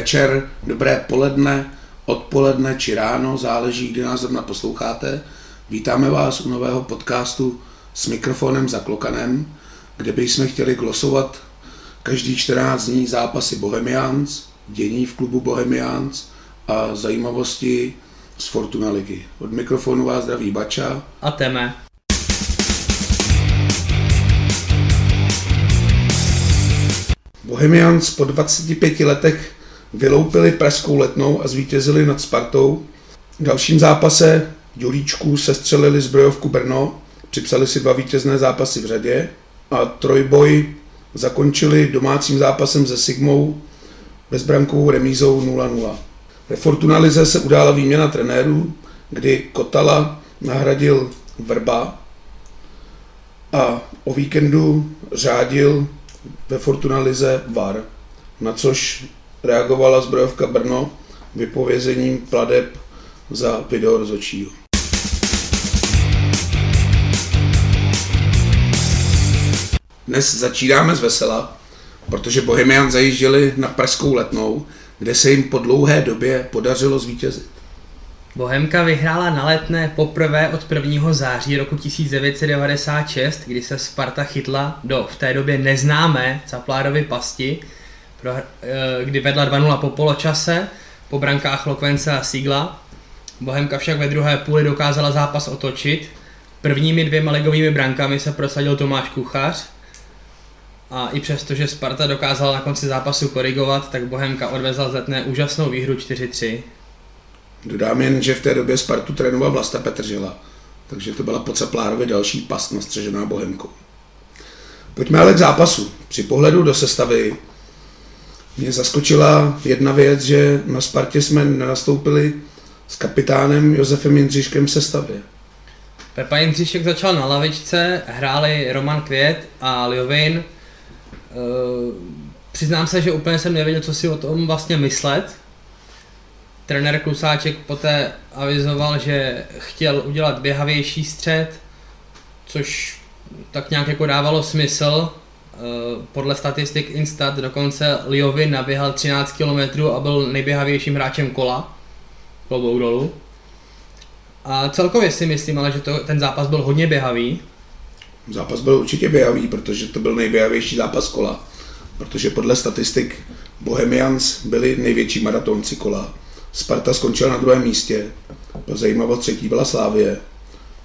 Večer, dobré poledne, odpoledne či ráno, záleží, kdy nás zrovna posloucháte. Vítáme vás u nového podcastu s mikrofonem za klokanem, kde bychom chtěli glosovat každý 14 dní zápasy Bohemians, dění v klubu Bohemians a zajímavosti z Fortuna ligy. Od mikrofonu vás zdraví Bača a Teme. Bohemians po 25 letech vyloupili Pražskou letnou a zvítězili nad Spartou. V dalším zápase se střelili zbrojovku Brno, připsali si dva vítězné zápasy v řadě a trojboj zakončili domácím zápasem se Sigmou bezbrankovou remízou 0-0. Ve Fortuna Lize se udála výměna trenérů, kdy Kotala nahradil Vrba a o víkendu řádil ve Fortuna Lize VAR, na což reagovala zbrojovka Brno vypovězením pladeb za video rozočího. Dnes začínáme z vesela, protože Bohemian zajížděli na Pražskou letnou, kde se jim po dlouhé době podařilo zvítězit. Bohemka vyhrála na letné poprvé od 1. září roku 1996, kdy se Sparta chytla do v té době neznámé Caplárovy pasti, kdy vedla 2-0 po poločase, po brankách Lokvence a Sigla. Bohemka však ve druhé půli dokázala zápas otočit. Prvními dvěma ligovými brankami se prosadil Tomáš Kuchař, a i přesto, že Sparta dokázala na konci zápasu korigovat, tak Bohemka odvezla z letné úžasnou výhru 4-3. Dodám jen, že v té době Spartu trénoval Vlasta Petržela, takže to byla po Ceplárově další past nastřežená Bohemkou. Pojďme ale k zápasu. Při pohledu do sestavy mě zaskočila jedna věc, že na Spartě jsme nenastoupili s kapitánem Josefem Jindřiškem v sestavě. Pepa Jindřišek začal na lavičce, hráli Roman Květ a Liovin. Uh, přiznám se, že úplně jsem nevěděl, co si o tom vlastně myslet, Trenér Klusáček poté avizoval, že chtěl udělat běhavější střed, což tak nějak jako dávalo smysl. Eh, podle statistik Instat dokonce Liovin naběhal 13 km a byl nejběhavějším hráčem kola. Klobouk dolů. A celkově si myslím, ale že to, ten zápas byl hodně běhavý. Zápas byl určitě běhavý, protože to byl nejběhavější zápas kola. Protože podle statistik Bohemians byli největší maratonci kola Sparta skončila na druhém místě. Zajímavost třetí byla Slávie.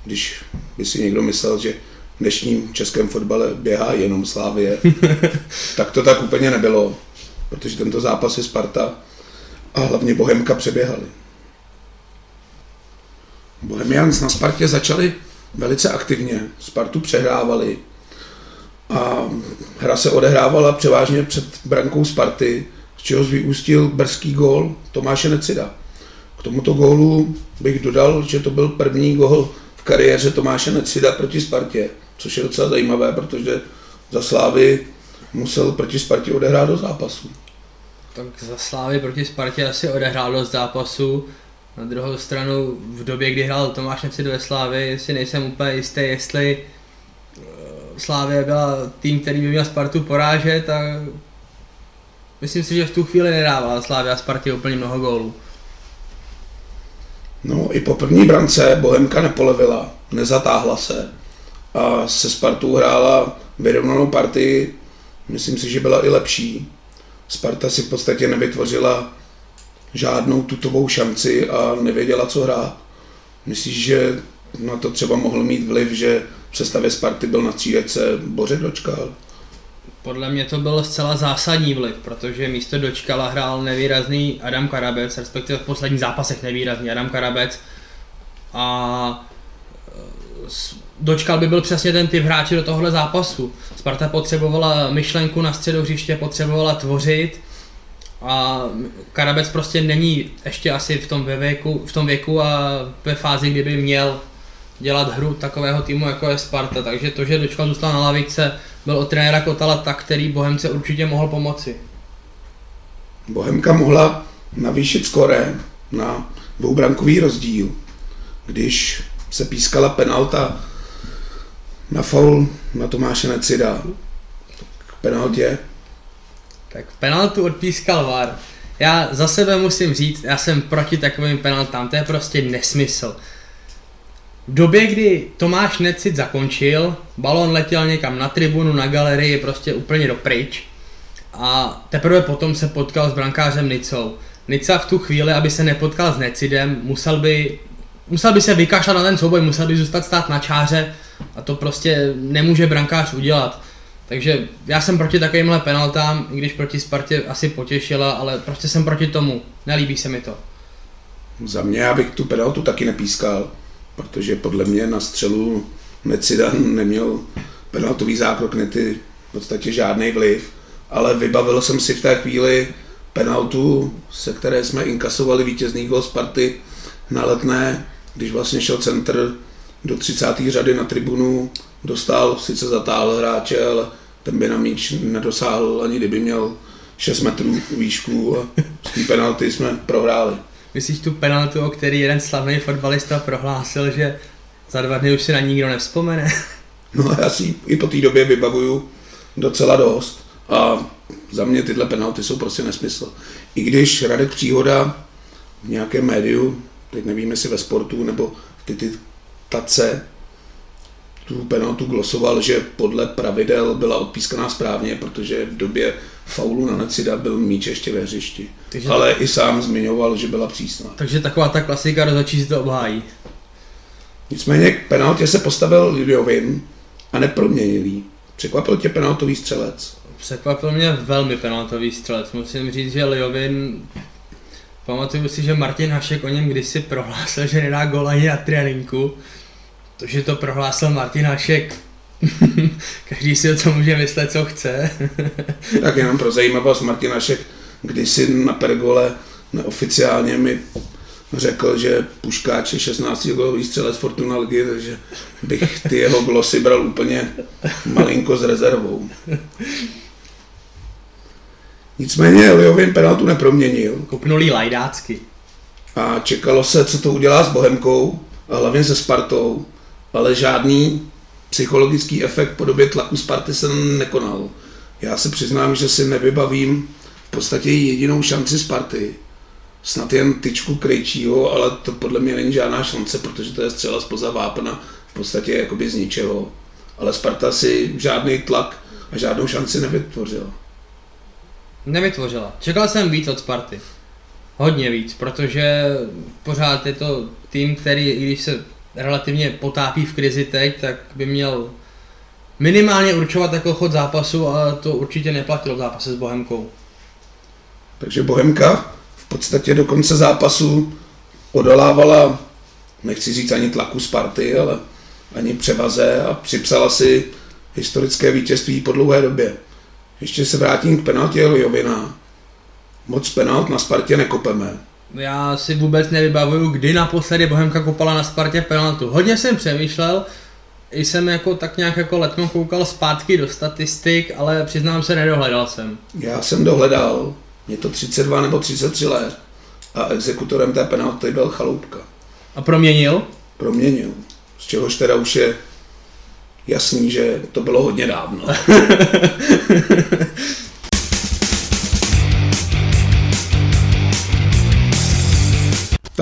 Když by si někdo myslel, že v dnešním českém fotbale běhá jenom Slávie, tak to tak úplně nebylo, protože tento zápas je Sparta a hlavně Bohemka přeběhali. Bohemians na Spartě začali velice aktivně, Spartu přehrávali a hra se odehrávala převážně před brankou Sparty, čehož vyústil brzký gól Tomáše Necida. K tomuto gólu bych dodal, že to byl první gól v kariéře Tomáše Necida proti Spartě, což je docela zajímavé, protože za Slávy musel proti Spartě odehrát do zápasu. Tak za Slávy proti Spartě asi odehrál do zápasu. Na druhou stranu v době, kdy hrál Tomáš Necid ve Slávy, si nejsem úplně jistý, jestli eh, Slávě byla tým, který by měl Spartu porážet a Myslím si, že v tu chvíli nedával Slávia Spartě úplně mnoho gólů. No i po první brance Bohemka nepolevila, nezatáhla se a se Spartou hrála vyrovnanou partii, myslím si, že byla i lepší. Sparta si v podstatě nevytvořila žádnou tutovou šanci a nevěděla, co hrát. Myslíš, že na to třeba mohl mít vliv, že v sestavě Sparty byl na střídečce Bořek dočkal? Podle mě to byl zcela zásadní vliv, protože místo Dočkala hrál nevýrazný Adam Karabec, respektive v posledních zápasech nevýrazný Adam Karabec. A e, Dočkal by byl přesně ten typ hráče do tohohle zápasu. Sparta potřebovala myšlenku na středu hřiště, potřebovala tvořit a Karabec prostě není ještě asi v tom, ve věku, v tom věku a ve fázi, kdyby měl dělat hru takového týmu, jako je Sparta. Takže to, že Dočkal zůstal na lavice, byl od trenéra Kotala tak, který Bohemce určitě mohl pomoci. Bohemka mohla navýšit skore na dvoubrankový rozdíl, když se pískala penalta na faul na Tomáše Necida. K penaltě. Tak penaltu odpískal VAR. Já za sebe musím říct, já jsem proti takovým penaltám, to je prostě nesmysl. V době, kdy Tomáš Necit zakončil, balon letěl někam na tribunu, na galerii, prostě úplně do pryč. A teprve potom se potkal s brankářem Nicou. Nica v tu chvíli, aby se nepotkal s Necidem, musel by, musel by se vykašlat na ten souboj, musel by zůstat stát na čáře a to prostě nemůže brankář udělat. Takže já jsem proti takovýmhle penaltám, i když proti Spartě asi potěšila, ale prostě jsem proti tomu. Nelíbí se mi to. Za mě já bych tu penaltu taky nepískal, protože podle mě na střelu Necidan neměl penaltový zákrok nety v podstatě žádný vliv, ale vybavil jsem si v té chvíli penaltu, se které jsme inkasovali vítězný gol Sparty na letné, když vlastně šel centr do 30. řady na tribunu, dostal, sice zatáhl hráče, ale ten by na míč nedosáhl, ani kdyby měl 6 metrů výšku a z té penalty jsme prohráli. Myslíš tu penaltu, o který jeden slavný fotbalista prohlásil, že za dva dny už si na nikdo nevzpomene? No já si i po té době vybavuju docela dost a za mě tyhle penalty jsou prostě nesmysl. I když Radek Příhoda v nějakém médiu, teď nevím jestli ve sportu nebo v ty, ty tace, tu penaltu glosoval, že podle pravidel byla odpískaná správně, protože v době faulu na Necida byl míč ještě ve hřišti. Takže Ale to... i sám zmiňoval, že byla přísná. Takže taková ta klasika rozhodčí si to obhájí. Nicméně k penaltě se postavil Lidiovin a neproměnil Překvapil tě penaltový střelec? Překvapil mě velmi penaltový střelec. Musím říct, že Liovin Pamatuju si, že Martin Hašek o něm kdysi prohlásil, že nedá gol ani na tréninku. To, že to prohlásil Martin Hašek, každý si o tom může myslet, co chce. tak jenom pro zajímavost, Martin Hašek kdysi na pergole neoficiálně mi řekl, že Puškáč je 16 golový střelec Fortuna Ligy, takže bych ty jeho glosy bral úplně malinko s rezervou. Nicméně Liovin penaltu neproměnil. Kopnulý lajdácky. A čekalo se, co to udělá s Bohemkou, a hlavně se Spartou, ale žádný psychologický efekt po době tlaku Sparty se nekonal. Já se přiznám, že si nevybavím v podstatě jedinou šanci Sparty. Snad jen tyčku Krejčího, ale to podle mě není žádná šance, protože to je střela spoza vápna v podstatě jakoby z ničeho. Ale Sparta si žádný tlak a žádnou šanci nevytvořila. Nevytvořila. Čekal jsem víc od Sparty. Hodně víc, protože pořád je to tým, který, i když se relativně potápí v krizi teď, tak by měl minimálně určovat jako chod zápasu, ale to určitě neplatilo v zápase s Bohemkou. Takže Bohemka v podstatě do konce zápasu odolávala, nechci říct ani tlaku Sparty, ale ani převaze a připsala si historické vítězství po dlouhé době. Ještě se vrátím k penaltě Jovina. Moc penalt na Spartě nekopeme. Já si vůbec nevybavuju, kdy naposledy Bohemka kopala na Spartě penaltu. Hodně jsem přemýšlel, i jsem jako tak nějak jako letmo koukal zpátky do statistik, ale přiznám se, nedohledal jsem. Já jsem dohledal, je to 32 nebo 33 let a exekutorem té penalty byl Chaloupka. A proměnil? Proměnil, z čehož teda už je jasný, že to bylo hodně dávno.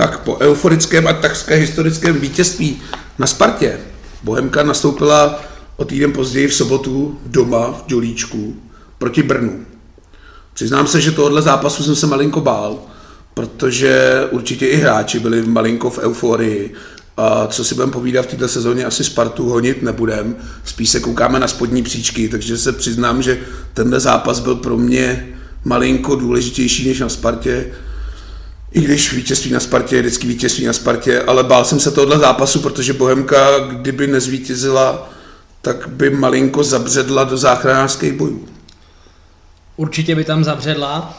tak po euforickém a takřka historickém vítězství na Spartě Bohemka nastoupila o týden později v sobotu doma v Dělíčku proti Brnu. Přiznám se, že tohohle zápasu jsem se malinko bál, protože určitě i hráči byli malinko v euforii. A co si budeme povídat v této sezóně, asi Spartu honit nebudem, spíš se koukáme na spodní příčky, takže se přiznám, že tenhle zápas byl pro mě malinko důležitější než na Spartě, i když vítězství na Spartě je vždycky vítězství na Spartě, ale bál jsem se tohohle zápasu, protože Bohemka, kdyby nezvítězila, tak by malinko zabředla do záchranářských bojů. Určitě by tam zabředla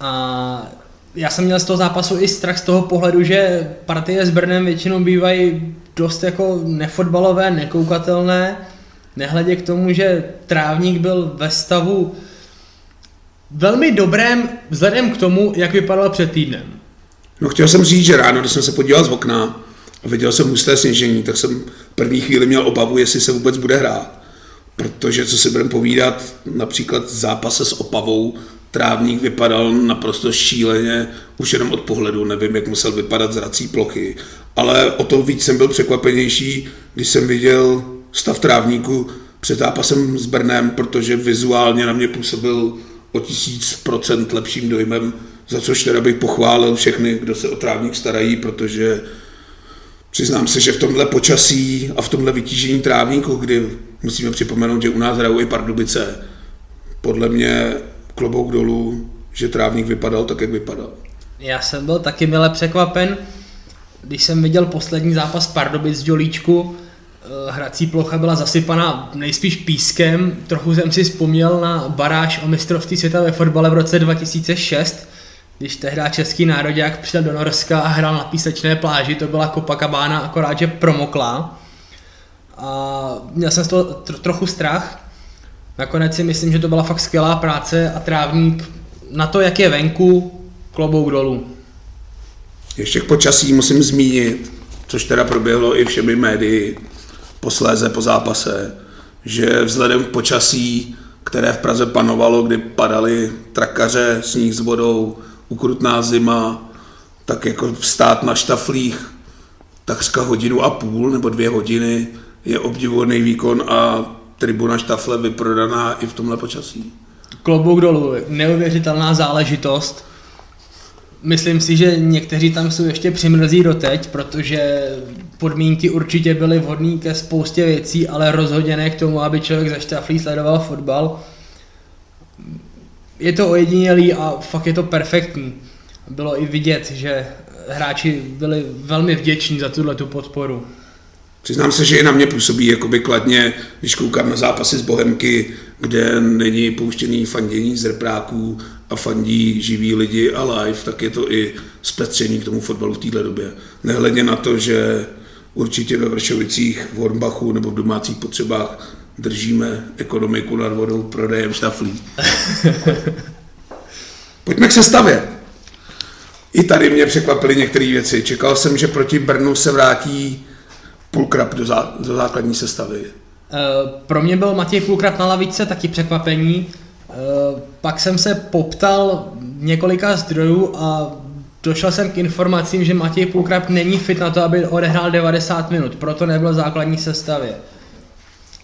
a já jsem měl z toho zápasu i strach z toho pohledu, že partie s Brnem většinou bývají dost jako nefotbalové, nekoukatelné, nehledě k tomu, že trávník byl ve stavu velmi dobrém vzhledem k tomu, jak vypadal před týdnem. No chtěl jsem říct, že ráno, když jsem se podíval z okna a viděl jsem husté sněžení, tak jsem první chvíli měl obavu, jestli se vůbec bude hrát. Protože co si budeme povídat, například zápase s Opavou Trávník vypadal naprosto šíleně, už jenom od pohledu, nevím, jak musel vypadat zrací plochy, ale o to víc jsem byl překvapenější, když jsem viděl stav trávníku před zápasem s Brnem, protože vizuálně na mě působil o tisíc procent lepším dojmem, za což teda bych pochválil všechny, kdo se o trávník starají, protože přiznám se, že v tomhle počasí a v tomhle vytížení trávníku, kdy musíme připomenout, že u nás hrajou i Pardubice, podle mě klobouk dolů, že trávník vypadal tak, jak vypadal. Já jsem byl taky mile překvapen, když jsem viděl poslední zápas Pardubic z Jolíčku, eh, hrací plocha byla zasypaná nejspíš pískem. Trochu jsem si vzpomněl na baráž o mistrovství světa ve fotbale v roce 2006, když tehdy český národák přijel do Norska a hrál na písečné pláži, to byla Copacabana, akorát, že promokla. A měl jsem z toho tro- trochu strach. Nakonec si myslím, že to byla fakt skvělá práce a trávník na to, jak je venku, klobouk dolů. Ještě k počasí musím zmínit, což teda proběhlo i všemi médii posléze po zápase, že vzhledem k počasí, které v Praze panovalo, kdy padaly trakaře, sníh s vodou, ukrutná zima, tak jako stát na štaflích takřka hodinu a půl nebo dvě hodiny je obdivuhodný výkon a tribuna štafle vyprodaná i v tomhle počasí. Klobouk dolů, neuvěřitelná záležitost. Myslím si, že někteří tam jsou ještě přimrzí doteď, protože podmínky určitě byly vhodné ke spoustě věcí, ale rozhodně ne k tomu, aby člověk za štaflí sledoval fotbal. Je to ojedinělý a fakt je to perfektní. Bylo i vidět, že hráči byli velmi vděční za tuhle tu podporu. Přiznám se, že i na mě působí jakoby kladně, když koukám na zápasy z Bohemky, kde není pouštěný fandění z repráků a fandí živí lidi a live, tak je to i zpestření k tomu fotbalu v této době. Nehledě na to, že určitě ve Vršovicích, v Hornbachu nebo v domácích potřebách držíme ekonomiku nad vodou prodejem štaflí. Pojďme k sestavě. I tady mě překvapily některé věci. Čekal jsem, že proti Brnu se vrátí Pulkrab do, zá, do základní sestavy. Uh, pro mě byl Matěj Pulkrab na lavice taky překvapení. Uh, pak jsem se poptal několika zdrojů a došel jsem k informacím, že Matěj Pulkrab není fit na to, aby odehrál 90 minut, proto nebyl v základní sestavě.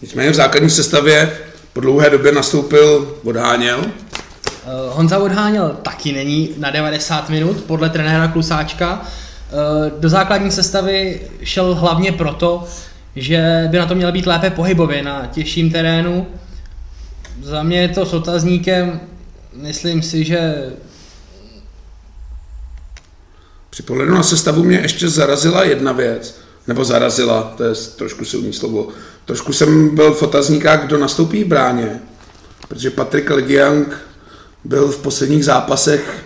Nicméně v základní sestavě po dlouhé době nastoupil Odháněl. Uh, Honza Odháněl taky není na 90 minut, podle trenéra Klusáčka. Uh, do základní sestavy šel hlavně proto, že by na to měl být lépe pohybově na těžším terénu. Za mě je to s otazníkem, myslím si, že Při pohledu na sestavu mě ještě zarazila jedna věc, nebo zarazila, to je trošku silný slovo. Trošku jsem byl v otazníkách, kdo nastoupí v bráně, protože Patrik Legiang byl v posledních zápasech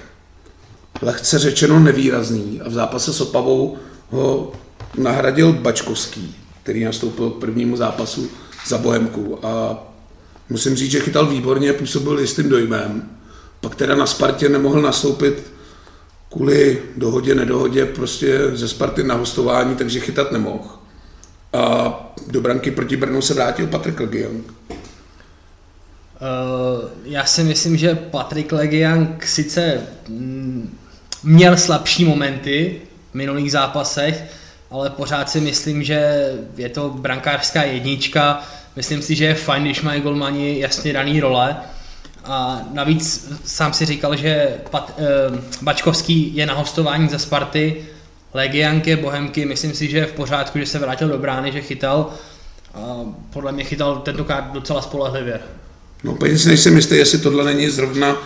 lehce řečeno nevýrazný a v zápase s Opavou ho nahradil Bačkovský, který nastoupil k prvnímu zápasu za Bohemku a musím říct, že chytal výborně, působil jistým dojmem. Pak teda na Spartě nemohl nastoupit kvůli dohodě, nedohodě prostě ze Sparty na hostování, takže chytat nemohl. A do branky proti Brnu se vrátil Patrik Legiang. Uh, já si myslím, že Patrik Legiang sice mm, měl slabší momenty v minulých zápasech, ale pořád si myslím, že je to brankářská jednička. Myslím si, že je fajn, když mají golmani jasně daný role. A navíc sám si říkal, že Pat, uh, Bačkovský je na hostování ze Sparty, Legianky, Bohemky, myslím si, že je v pořádku, že se vrátil do brány, že chytal. A podle mě chytal tentokrát docela spolehlivě. No úplně si nejsem jistý, jestli tohle není zrovna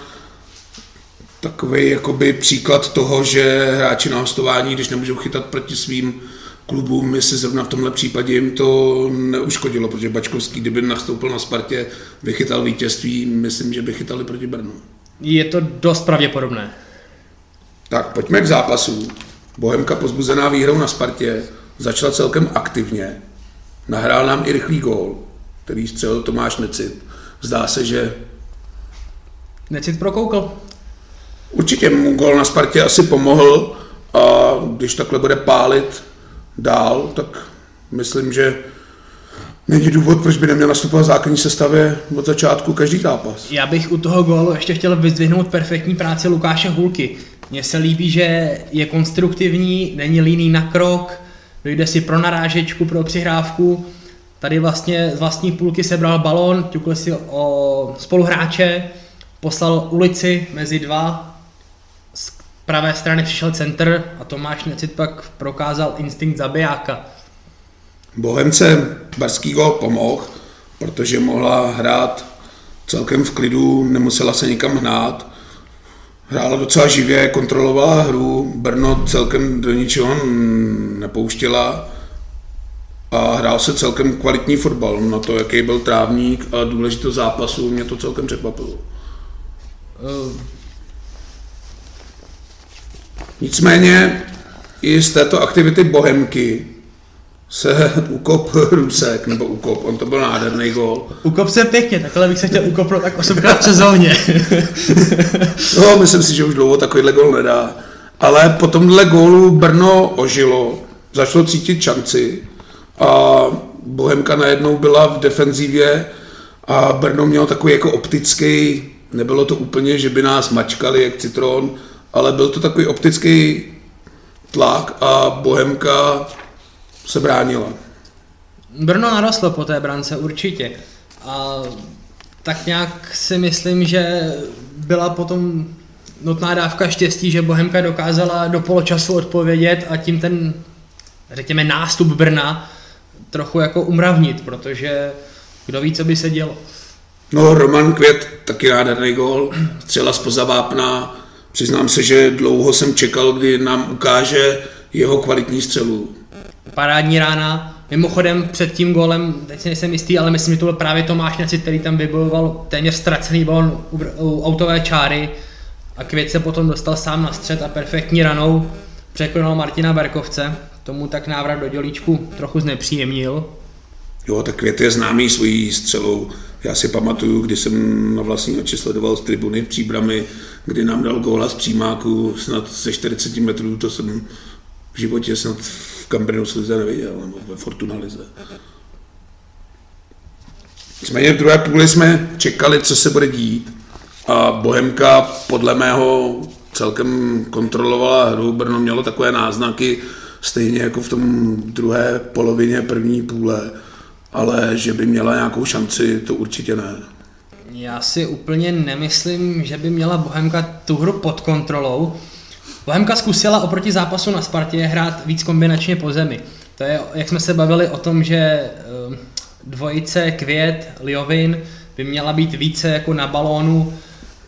takový jakoby příklad toho, že hráči na hostování, když nemůžou chytat proti svým klubům, jestli zrovna v tomhle případě jim to neuškodilo, protože Bačkovský, kdyby nastoupil na Spartě, vychytal vítězství, myslím, že by chytali proti Brnu. Je to dost pravděpodobné. Tak pojďme k zápasu. Bohemka pozbuzená výhrou na Spartě začala celkem aktivně. Nahrál nám i rychlý gól, který střelil Tomáš Necit. Zdá se, že Necit prokoukl. určitě mu gól na Spartě asi pomohl a když takhle bude pálit dál, tak myslím, že Není důvod, proč by neměl nastupovat v základní sestavě od začátku každý zápas. Já bych u toho gólu ještě chtěl vyzdvihnout perfektní práci Lukáše Hulky. Mně se líbí, že je konstruktivní, není líný na krok, dojde si pro narážečku, pro přihrávku. Tady vlastně z vlastní půlky sebral balón, ťukl si o spoluhráče, poslal ulici mezi dva, z pravé strany přišel centr a Tomáš Necit pak prokázal instinkt zabijáka. Bohemce barský gol pomohl, protože mohla hrát celkem v klidu, nemusela se nikam hnát. Hrála docela živě, kontrolovala hru, Brno celkem do ničeho nepouštěla a hrál se celkem kvalitní fotbal. Na to, jaký byl trávník a důležitost zápasu, mě to celkem překvapilo. Uh. Nicméně i z této aktivity Bohemky se ukop Rusek, nebo ukop, on to byl nádherný gol. Ukop se pěkně, takhle bych se chtěl ukopnout tak osmkrát v sezóně. no, myslím si, že už dlouho takovýhle gol nedá. Ale po tomhle gólu Brno ožilo, začalo cítit šanci a Bohemka najednou byla v defenzivě a Brno mělo takový jako optický, nebylo to úplně, že by nás mačkali jak citron, ale byl to takový optický tlak a Bohemka se bránila. Brno narostlo po té brance určitě. A tak nějak si myslím, že byla potom nutná dávka štěstí, že Bohemka dokázala do poločasu odpovědět a tím ten, řekněme, nástup Brna trochu jako umravnit, protože kdo ví, co by se dělo. No, Roman Květ, taky nádherný gol, střela z vápna. Přiznám se, že dlouho jsem čekal, kdy nám ukáže jeho kvalitní střelu parádní rána. Mimochodem před tím golem, teď si nejsem jistý, ale myslím, že to byl právě Tomáš Necit, který tam vybojoval téměř ztracený balon u, u autové čáry a Květ se potom dostal sám na střed a perfektní ranou překonal Martina Berkovce. Tomu tak návrat do dělíčku trochu znepříjemnil. Jo, tak Květ je známý svojí střelou. Já si pamatuju, kdy jsem na vlastní oči sledoval z tribuny v Příbrami, kdy nám dal góla z přímáku snad ze 40 metrů, to jsem v životě snad v Cambrinu Lize neviděl, nebo ve Fortuna Lize. Nicméně v druhé půli jsme čekali, co se bude dít a Bohemka podle mého celkem kontrolovala hru. Brno mělo takové náznaky, stejně jako v tom druhé polovině první půle, ale že by měla nějakou šanci, to určitě ne. Já si úplně nemyslím, že by měla Bohemka tu hru pod kontrolou. Bohemka zkusila oproti zápasu na Spartě hrát víc kombinačně po zemi. To je, jak jsme se bavili o tom, že ehm, dvojice Květ, Liovin by měla být více jako na balónu,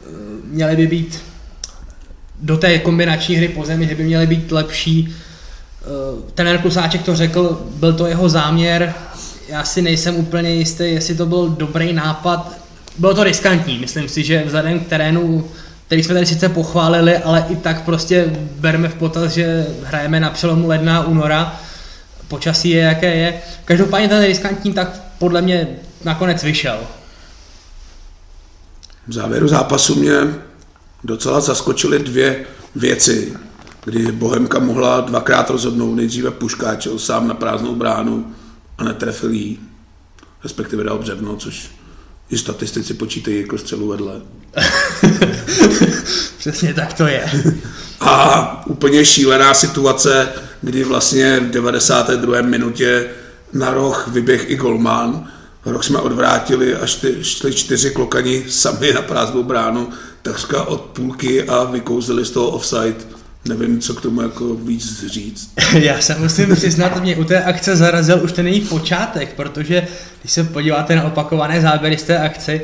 ehm, měly by být do té kombinační hry po zemi, že by měly být lepší. Ehm, ten Klusáček to řekl, byl to jeho záměr, já si nejsem úplně jistý, jestli to byl dobrý nápad. Bylo to riskantní, myslím si, že vzhledem k terénu který jsme tady sice pochválili, ale i tak prostě bereme v potaz, že hrajeme na přelomu ledna a února, počasí je, jaké je. Každopádně ten riskantní tak podle mě nakonec vyšel. V závěru zápasu mě docela zaskočily dvě věci, kdy Bohemka mohla dvakrát rozhodnout, nejdříve Puškáčel sám na prázdnou bránu a netrefil jí, respektive dal břevno, což i statistici počítají jako střelu vedle. Přesně tak to je. A úplně šílená situace, kdy vlastně v 92. minutě na roh vyběh i golman. Rok jsme odvrátili a šli čtyři klokani sami na prázdnou bránu, takřka od půlky a vykouzeli z toho offside. Nevím, co k tomu jako víc říct. Já se musím přiznat, mě u té akce zarazil už ten její počátek, protože když se podíváte na opakované záběry z té akce,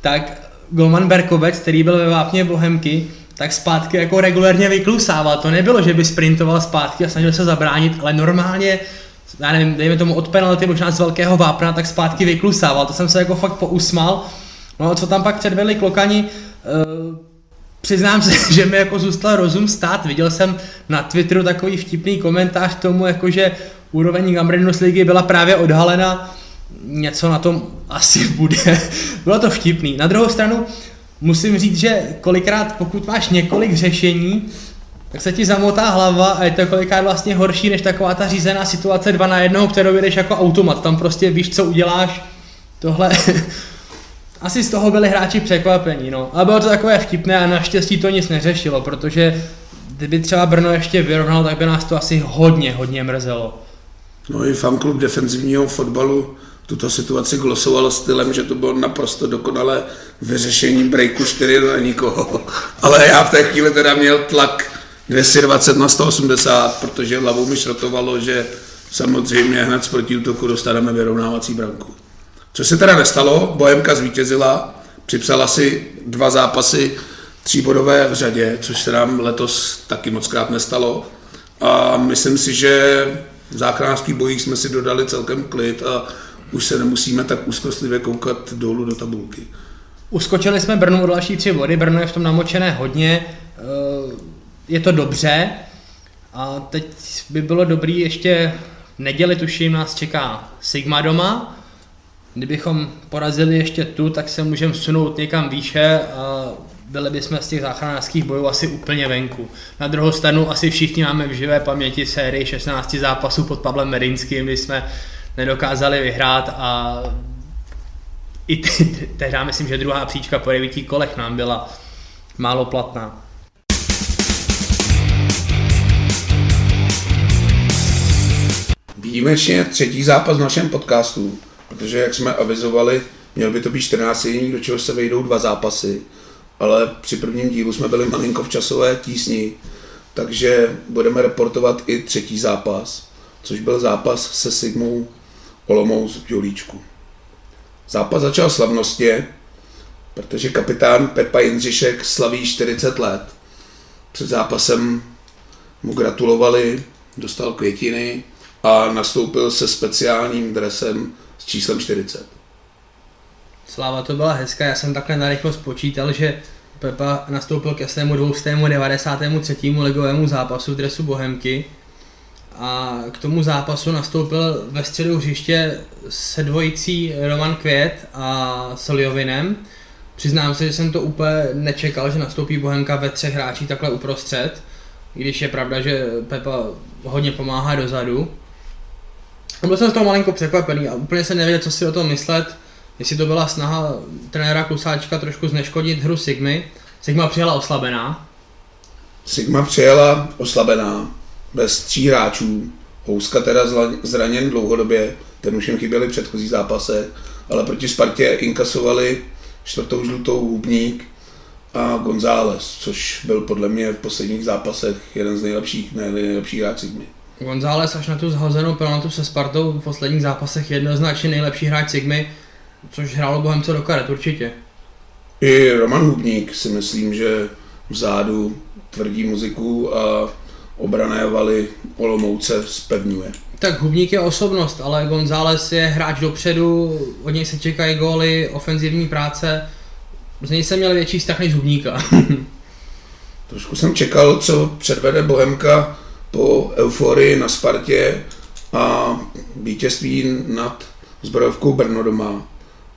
tak Golman Berkovec, který byl ve vápně Bohemky, tak zpátky jako regulérně vyklusával. To nebylo, že by sprintoval zpátky a snažil se zabránit, ale normálně, já nevím, dejme tomu od penalty, možná z velkého vápna, tak zpátky vyklusával. To jsem se jako fakt pousmal. No a co tam pak předvedli klokani, uh, přiznám se, že mi jako zůstal rozum stát. Viděl jsem na Twitteru takový vtipný komentář k tomu, jakože úroveň Gambrinus ligy byla právě odhalena něco na tom asi bude. Bylo to vtipný. Na druhou stranu musím říct, že kolikrát, pokud máš několik řešení, tak se ti zamotá hlava a je to kolikrát vlastně horší než taková ta řízená situace dva na jednoho, kterou jdeš jako automat. Tam prostě víš, co uděláš. Tohle... Asi z toho byli hráči překvapení, no. Ale bylo to takové vtipné a naštěstí to nic neřešilo, protože kdyby třeba Brno ještě vyrovnal, tak by nás to asi hodně, hodně mrzelo. No i fanklub defenzivního fotbalu tuto situaci glosoval stylem, že to bylo naprosto dokonalé vyřešení breaku 4 na nikoho. Ale já v té chvíli teda měl tlak 220 na 180, protože hlavou mi šrotovalo, že samozřejmě hned z protiútoku dostaneme vyrovnávací branku. Co se teda nestalo, Bohemka zvítězila, připsala si dva zápasy tříbodové v řadě, což se nám letos taky moc krát nestalo. A myslím si, že v záchranářských bojích jsme si dodali celkem klid a už se nemusíme tak úzkostlivě koukat dolů do tabulky. Uskočili jsme Brnu o další tři body, Brno je v tom namočené hodně, eh, je to dobře a teď by bylo dobrý ještě v neděli tuším nás čeká Sigma doma, kdybychom porazili ještě tu, tak se můžeme sunout někam výše a byli bychom z těch záchranářských bojů asi úplně venku. Na druhou stranu asi všichni máme v živé paměti sérii 16 zápasů pod Pavlem Medinským, kdy jsme nedokázali vyhrát a i tehdy myslím, že druhá příčka po devíti kolech nám byla málo platná. Výjimečně třetí zápas v našem podcastu, protože jak jsme avizovali, měl by to být 14 dní, do čeho se vejdou dva zápasy, ale při prvním dílu jsme byli malinko v časové tísni, takže budeme reportovat i třetí zápas, což byl zápas se Sigmou Olomouc v Jolíčku. Zápas začal slavnostně, protože kapitán Pepa Jindřišek slaví 40 let. Před zápasem mu gratulovali, dostal květiny a nastoupil se speciálním dresem s číslem 40. Sláva to byla hezká, já jsem takhle narychlo spočítal, že Pepa nastoupil ke svému 293. ligovému zápasu v dresu Bohemky a k tomu zápasu nastoupil ve středu hřiště se dvojicí Roman Květ a Soljovinem. Přiznám se, že jsem to úplně nečekal, že nastoupí Bohemka ve třech hráčích takhle uprostřed, i když je pravda, že Pepa hodně pomáhá dozadu. Byl jsem z toho malinko překvapený a úplně jsem nevěděl, co si o tom myslet, jestli to byla snaha trenéra Klusáčka trošku zneškodit hru Sigmy. Sigma přijela oslabená. Sigma přijela oslabená, bez tří hráčů. Houska teda zraněn dlouhodobě, ten už jim chyběli v předchozí zápase, ale proti Spartě inkasovali čtvrtou žlutou hubník a González, což byl podle mě v posledních zápasech jeden z nejlepších, ne, nejlepších hráčů Sigmy. González až na tu zhozenou penaltu se Spartou v posledních zápasech jednoznačně nejlepší hráč Sigmy, což hrálo Bohemce do karet určitě. I Roman Hubník si myslím, že vzadu tvrdí muziku a obrané valy Olomouce spevňuje. Tak Hubník je osobnost, ale González je hráč dopředu, od něj se čekají góly, ofenzivní práce. Z něj jsem měl větší strach než z Hubníka. Trošku jsem čekal, co předvede Bohemka po euforii na Spartě a vítězství nad zbrojovkou Brno doma.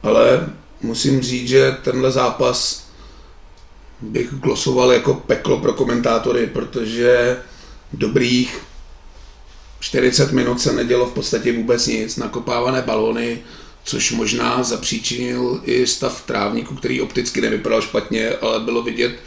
Ale musím říct, že tenhle zápas bych glosoval jako peklo pro komentátory, protože dobrých 40 minut se nedělo v podstatě vůbec nic, nakopávané balony, což možná zapříčinil i stav trávníku, který opticky nevypadal špatně, ale bylo vidět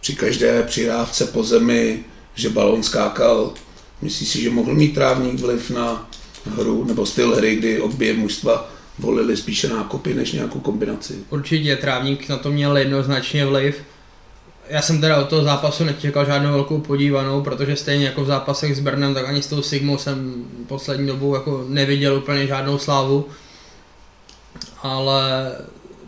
při každé přihrávce po zemi, že balón skákal. Myslíš si, že mohl mít trávník vliv na hru nebo styl hry, kdy obě mužstva volili spíše nákopy než nějakou kombinaci? Určitě trávník na to měl jednoznačně vliv já jsem teda od toho zápasu nečekal žádnou velkou podívanou, protože stejně jako v zápasech s Brnem, tak ani s tou Sigmou jsem poslední dobou jako neviděl úplně žádnou slávu. Ale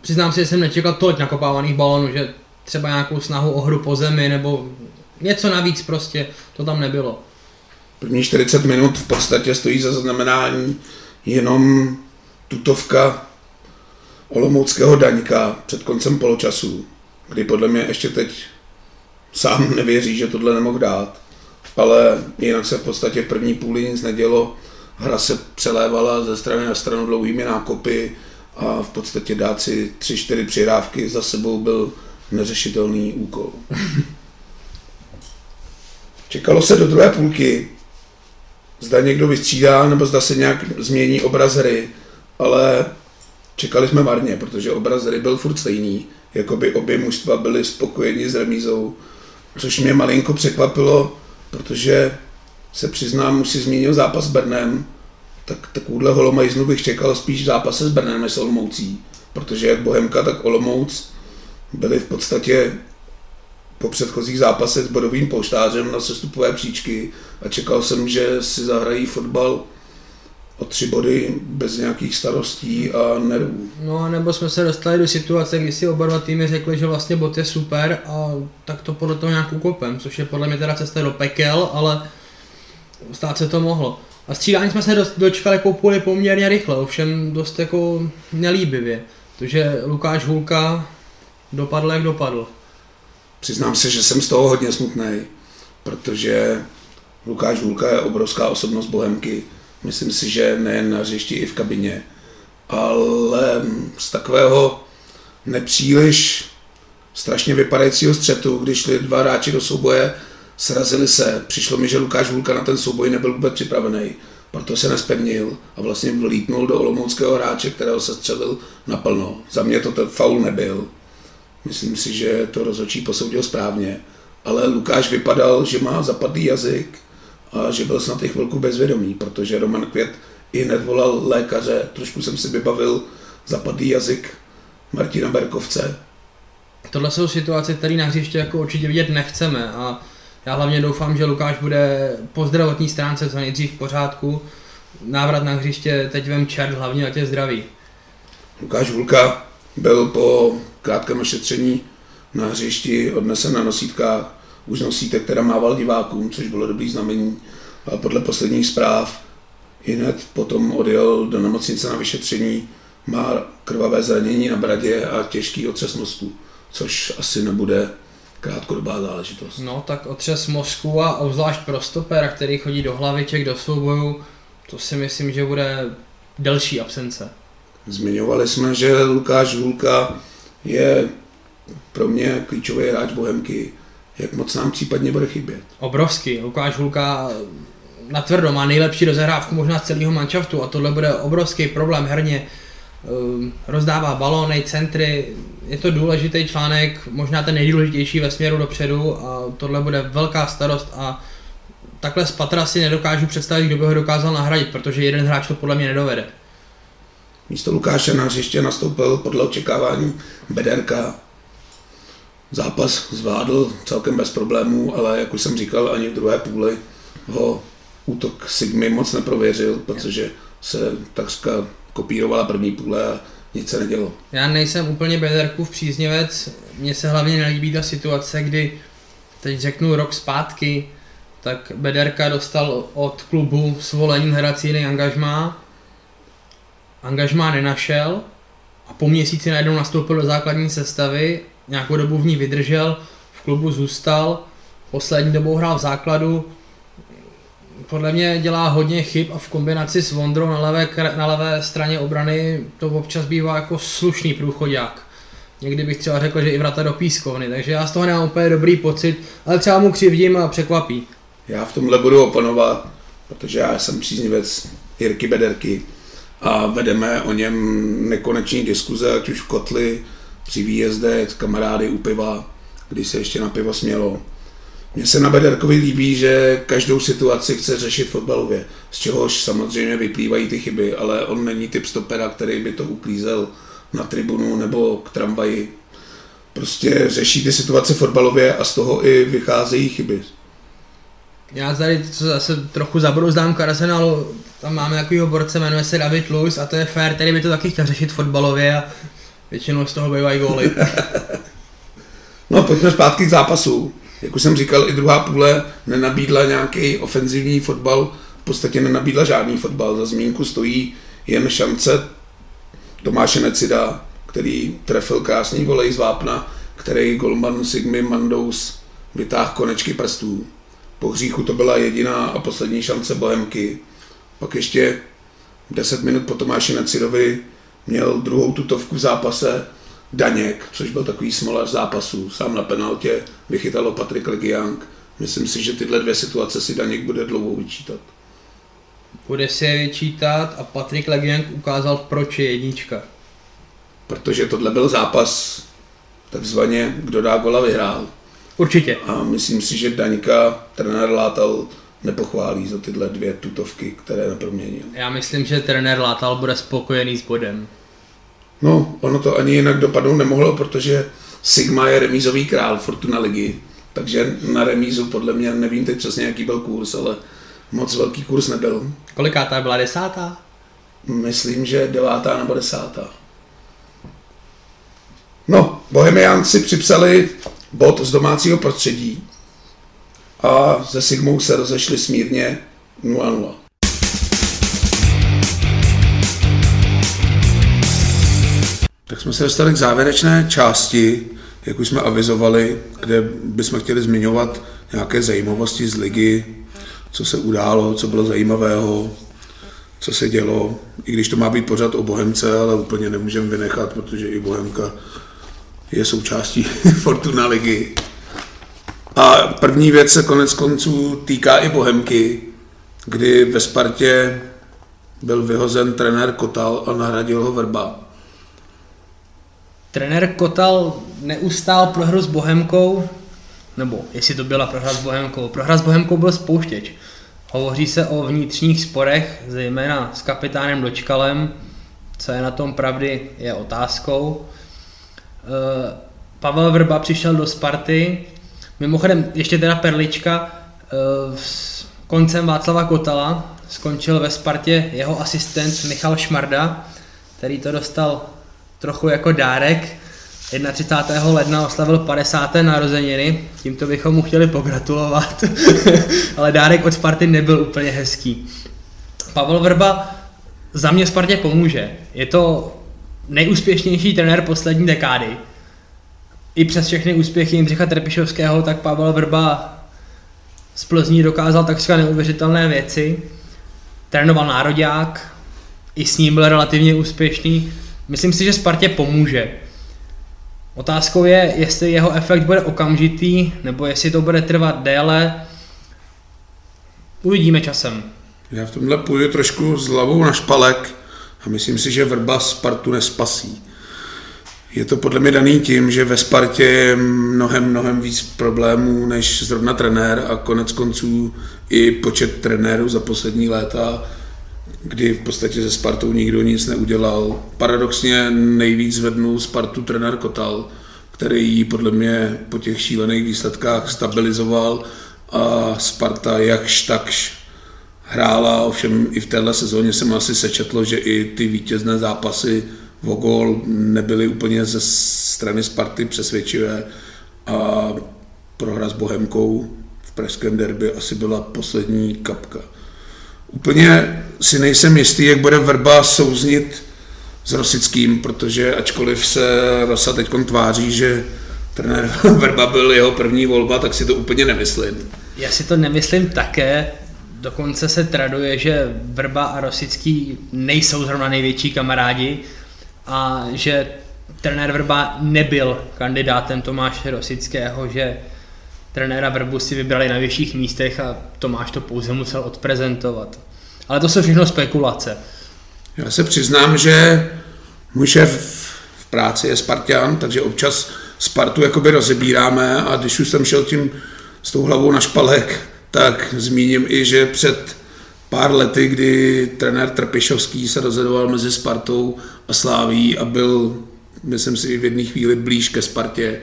přiznám si, že jsem nečekal tolik nakopávaných balonů, že třeba nějakou snahu o hru po zemi nebo něco navíc prostě, to tam nebylo. První 40 minut v podstatě stojí za znamenání jenom tutovka Olomouckého daňka před koncem poločasu kdy podle mě ještě teď sám nevěří, že tohle nemohl dát. Ale jinak se v podstatě v první půli nic nedělo. Hra se přelévala ze strany na stranu dlouhými nákopy a v podstatě dát si tři, čtyři přihrávky za sebou byl neřešitelný úkol. Čekalo se do druhé půlky, zda někdo vystřídá, nebo zda se nějak změní obraz hry, ale čekali jsme marně, protože obraz hry byl furt stejný, jako by obě mužstva byly spokojeni s remízou, což mě malinko překvapilo, protože se přiznám, už si zmínil zápas s Brnem, tak takovouhle holomajznu bych čekal spíš v zápase s Brnem než s Olomoucí, protože jak Bohemka, tak Olomouc byli v podstatě po předchozích zápasech s bodovým polštářem na sestupové příčky a čekal jsem, že si zahrají fotbal o tři body bez nějakých starostí a nervů. No nebo jsme se dostali do situace, kdy si oba dva týmy řekli, že vlastně bot je super a tak to podle toho nějak ukopem, což je podle mě teda cesta do pekel, ale stát se to mohlo. A střídání jsme se dočkali jako půli poměrně rychle, ovšem dost jako nelíbivě. Takže Lukáš Hulka dopadl, jak dopadl. Přiznám se, že jsem z toho hodně smutný, protože Lukáš Hulka je obrovská osobnost Bohemky. Myslím si, že nejen na hřišti, i v kabině. Ale z takového nepříliš strašně vypadajícího střetu, když šli dva hráči do souboje, srazili se. Přišlo mi, že Lukáš Hulka na ten souboj nebyl vůbec připravený, proto se nespevnil a vlastně vlítnul do olomouckého hráče, kterého se střelil naplno. Za mě to ten faul nebyl. Myslím si, že to rozhodčí posoudil správně. Ale Lukáš vypadal, že má zapadlý jazyk a že byl snad i chvilku bezvědomý, protože Roman Květ i hned volal lékaře. Trošku jsem si vybavil zapadlý jazyk Martina Berkovce. Tohle jsou situace, které na hřiště jako určitě vidět nechceme a já hlavně doufám, že Lukáš bude po zdravotní stránce co nejdřív v pořádku. Návrat na hřiště teď vem čert, hlavně ať je zdravý. Lukáš Vulka byl po krátkém ošetření na hřišti odnesen na nosítkách, už nosítek, která mával divákům, což bylo dobrý znamení. Ale podle posledních zpráv hned potom odjel do nemocnice na vyšetření, má krvavé zranění na bradě a těžký otřes mozku, což asi nebude krátkodobá záležitost. No tak otřes mozku a obzvlášť pro stopera, který chodí do hlaviček, do souboju, to si myslím, že bude delší absence. Zmiňovali jsme, že Lukáš Hulka je pro mě klíčový hráč Bohemky. Jak moc nám případně bude chybět? Obrovský. Lukáš Hulka na tvrdo má nejlepší rozehrávku možná z celého manšaftu a tohle bude obrovský problém herně. Ehm, rozdává balóny, centry, je to důležitý článek, možná ten nejdůležitější ve směru dopředu a tohle bude velká starost a takhle z patra si nedokážu představit, kdo by ho dokázal nahradit, protože jeden hráč to podle mě nedovede. Místo Lukáše na hřiště nastoupil podle očekávání Bederka. Zápas zvládl celkem bez problémů, ale jak už jsem říkal, ani v druhé půli ho útok Sigmy moc neprověřil, protože se takřka kopírovala první půle a nic se nedělo. Já nejsem úplně Bederkův příznivec, mně se hlavně nelíbí ta situace, kdy teď řeknu rok zpátky, tak Bederka dostal od klubu svolení hrací jiný angažmá angažmá nenašel a po měsíci najednou nastoupil do základní sestavy, nějakou dobu v ní vydržel, v klubu zůstal, poslední dobou hrál v základu, podle mě dělá hodně chyb a v kombinaci s Vondrou na levé, na levé straně obrany to občas bývá jako slušný průchodák. Někdy bych třeba řekl, že i vrata do pískovny, takže já z toho nemám úplně dobrý pocit, ale třeba mu křivdím a překvapí. Já v tomhle budu oponovat, protože já jsem příznivec Jirky Bederky a vedeme o něm nekoneční diskuze, ať už v kotli, při výjezdech, kamarády u piva, kdy se ještě na pivo smělo. Mně se na Bederkovi líbí, že každou situaci chce řešit fotbalově, z čehož samozřejmě vyplývají ty chyby, ale on není typ stopera, který by to uklízel na tribunu nebo k tramvaji. Prostě řeší ty situace fotbalově a z toho i vycházejí chyby. Já tady zase trochu zabrouzdám k Arsenalu, tam máme takovýho borce, jmenuje se David Luiz a to je fair, který by to taky chtěl řešit fotbalově a většinou z toho bývají góly. no pojďme zpátky k zápasu. Jak už jsem říkal, i druhá půle nenabídla nějaký ofenzivní fotbal, v podstatě nenabídla žádný fotbal. Za zmínku stojí jen šance Tomáše Necida, který trefil krásný volej z vápna, který golman Sigmy Mandous vytáhl konečky prstů. Po hříchu to byla jediná a poslední šance Bohemky. Pak ještě 10 minut po Tomáši Necidovi měl druhou tutovku v zápase Daněk, což byl takový smolař zápasu. Sám na penaltě vychytalo Patrik Legiang, myslím si, že tyhle dvě situace si Daněk bude dlouho vyčítat. Bude si je vyčítat a Patrik Legienk ukázal, proč je jednička. Protože tohle byl zápas takzvaně, kdo dá gola vyhrál. Určitě. A myslím si, že Daňka trenér Látal nepochválí za tyhle dvě tutovky, které neproměnil. Já myslím, že trenér Látal bude spokojený s bodem. No, ono to ani jinak dopadnout nemohlo, protože Sigma je remízový král Fortuna ligy, takže na remízu podle mě, nevím teď přesně, jaký byl kurz, ale moc velký kurz nebyl. Kolikátá byla desátá? Myslím, že devátá nebo desátá. No, Bohemiánci připsali bod z domácího prostředí a se Sigmou se rozešli smírně 0-0. Tak jsme se dostali k závěrečné části, jak už jsme avizovali, kde bychom chtěli zmiňovat nějaké zajímavosti z ligy, co se událo, co bylo zajímavého, co se dělo, i když to má být pořád o Bohemce, ale úplně nemůžeme vynechat, protože i Bohemka je součástí Fortuna ligy. A první věc se konec konců týká i Bohemky, kdy ve Spartě byl vyhozen trenér Kotal a nahradil ho Vrba. Trenér Kotal neustál prohru s Bohemkou, nebo jestli to byla prohra s Bohemkou. Prohra s Bohemkou byl spouštěč. Hovoří se o vnitřních sporech, zejména s kapitánem Dočkalem. Co je na tom pravdy, je otázkou. Eh, Pavel Vrba přišel do Sparty. Mimochodem, ještě teda perlička, eh, s koncem Václava Kotala skončil ve Spartě jeho asistent Michal Šmarda, který to dostal trochu jako dárek. 31. ledna oslavil 50. narozeniny, tímto bychom mu chtěli pogratulovat, ale dárek od Sparty nebyl úplně hezký. Pavel Vrba za mě Spartě pomůže. Je to nejúspěšnější trenér poslední dekády. I přes všechny úspěchy Jindřicha Trpišovského, tak Pavel Vrba z Plzní dokázal takřka neuvěřitelné věci. Trénoval nároďák, i s ním byl relativně úspěšný. Myslím si, že Spartě pomůže. Otázkou je, jestli jeho efekt bude okamžitý, nebo jestli to bude trvat déle. Uvidíme časem. Já v tomhle půjdu trošku s hlavou na špalek a myslím si, že Vrba Spartu nespasí. Je to podle mě daný tím, že ve Spartě je mnohem, mnohem víc problémů než zrovna trenér a konec konců i počet trenérů za poslední léta, kdy v podstatě se Spartou nikdo nic neudělal. Paradoxně nejvíc zvednul Spartu trenér Kotal, který ji podle mě po těch šílených výsledkách stabilizoval a Sparta jakž takž hrála, ovšem i v téhle sezóně jsem asi sečetlo, že i ty vítězné zápasy o gol nebyly úplně ze strany Sparty přesvědčivé a prohra s Bohemkou v pražském derby asi byla poslední kapka. Úplně si nejsem jistý, jak bude Vrba souznit s Rosickým, protože ačkoliv se Rosa teď tváří, že trenér Vrba byl jeho první volba, tak si to úplně nemyslím. Já si to nemyslím také, dokonce se traduje, že Vrba a Rosický nejsou zrovna největší kamarádi a že trenér Vrba nebyl kandidátem Tomáše Rosického, že trenéra Vrbu si vybrali na vyšších místech a Tomáš to pouze musel odprezentovat. Ale to jsou všechno spekulace. Já se přiznám, že můj šéf v práci je Spartan, takže občas Spartu jakoby rozebíráme a když už jsem šel tím s tou hlavou na špalek, tak zmíním i, že před pár lety, kdy trenér Trpišovský se rozhodoval mezi Spartou a Sláví a byl, myslím si, v jedné chvíli blíž ke Spartě,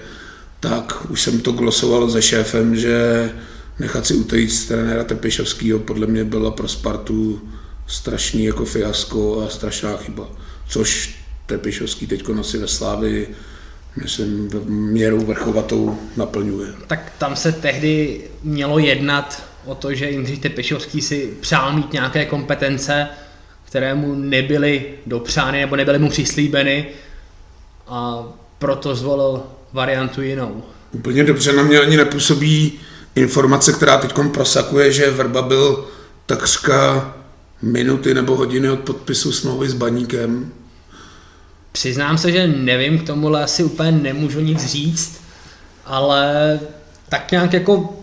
tak už jsem to glosoval se šéfem, že nechat si utejít z trenéra Trpišovského podle mě byla pro Spartu strašný jako fiasko a strašná chyba. Což Trpišovský teď nosí ve Slávy myslím, měrou vrchovatou naplňuje. Tak tam se tehdy mělo jednat o to, že Jindřich Tepešovský si přál mít nějaké kompetence, které mu nebyly dopřány nebo nebyly mu přislíbeny a proto zvolil variantu jinou. Úplně dobře na mě ani nepůsobí informace, která teď prosakuje, že Vrba byl takřka minuty nebo hodiny od podpisu smlouvy s Baníkem. Přiznám se, že nevím, k tomuhle asi úplně nemůžu nic říct, ale tak nějak jako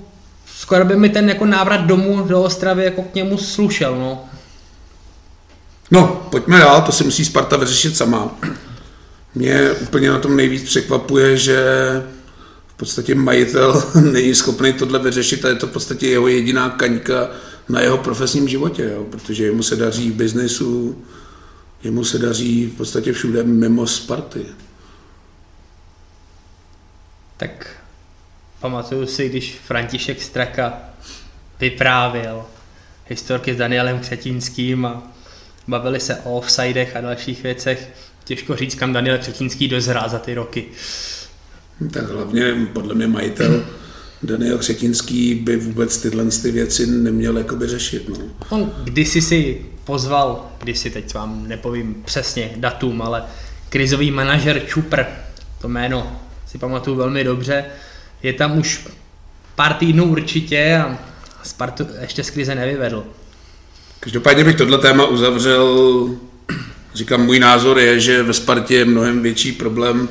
skoro by mi ten jako návrat domů do Ostravy jako k němu slušel, no. No, pojďme dál, to si musí Sparta vyřešit sama. Mě úplně na tom nejvíc překvapuje, že v podstatě majitel není schopný tohle vyřešit a je to v podstatě jeho jediná kaňka na jeho profesním životě, jo? protože jemu se daří v biznesu, jemu se daří v podstatě všude mimo Sparty. Tak pamatuju si, když František Straka vyprávěl historky s Danielem Křetínským a bavili se o offsidech a dalších věcech. Těžko říct, kam Daniel Křetínský dozrá za ty roky. Tak hlavně podle mě majitel Daniel Křetínský by vůbec tyhle ty věci neměl jakoby řešit. No. On kdysi si pozval, kdysi teď vám nepovím přesně datum, ale krizový manažer Čupr, to jméno si pamatuju velmi dobře, je tam už pár týdnů určitě a Spartu ještě z krize nevyvedl. Každopádně bych tohle téma uzavřel, říkám, můj názor je, že ve Spartě je mnohem větší problém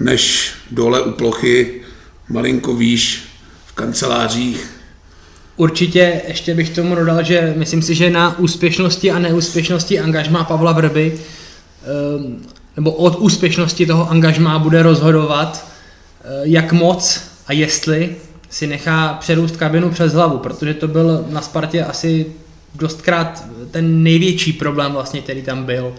než dole u plochy, malinko výš v kancelářích. Určitě ještě bych tomu dodal, že myslím si, že na úspěšnosti a neúspěšnosti angažmá Pavla Vrby, ehm, nebo od úspěšnosti toho angažmá bude rozhodovat, eh, jak moc a jestli si nechá přerůst kabinu přes hlavu, protože to byl na Spartě asi dostkrát ten největší problém vlastně, který tam byl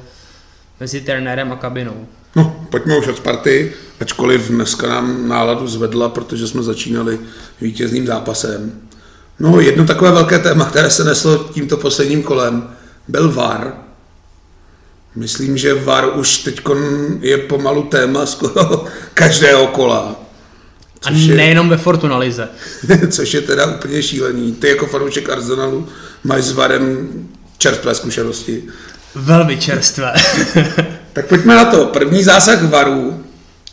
mezi trenérem a kabinou. No, pojďme už od Sparty, ačkoliv dneska nám náladu zvedla, protože jsme začínali vítězným zápasem. No, jedno takové velké téma, které se neslo tímto posledním kolem, byl VAR. Myslím, že VAR už teď je pomalu téma skoro každého kola. A nejenom ve Fortuna Lize. což je teda úplně šílený. Ty jako fanoušek Arsenalu máš s VARem čerstvé zkušenosti. Velmi čerstvé. tak pojďme na to. První zásah VARu,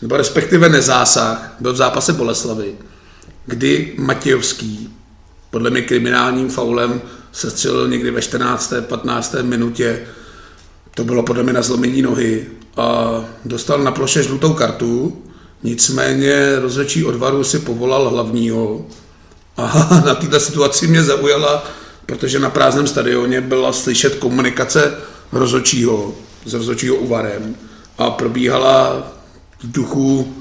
nebo respektive nezásah, byl v zápase Boleslavy, kdy Matějovský podle mě kriminálním faulem se střelil někdy ve 14. 15. minutě. To bylo podle mě na zlomení nohy a dostal na ploše žlutou kartu, nicméně rozhodčí odvaru si povolal hlavního a na této situaci mě zaujala, protože na prázdném stadioně byla slyšet komunikace rozhodčího s rozhodčího uvarem a probíhala v duchu,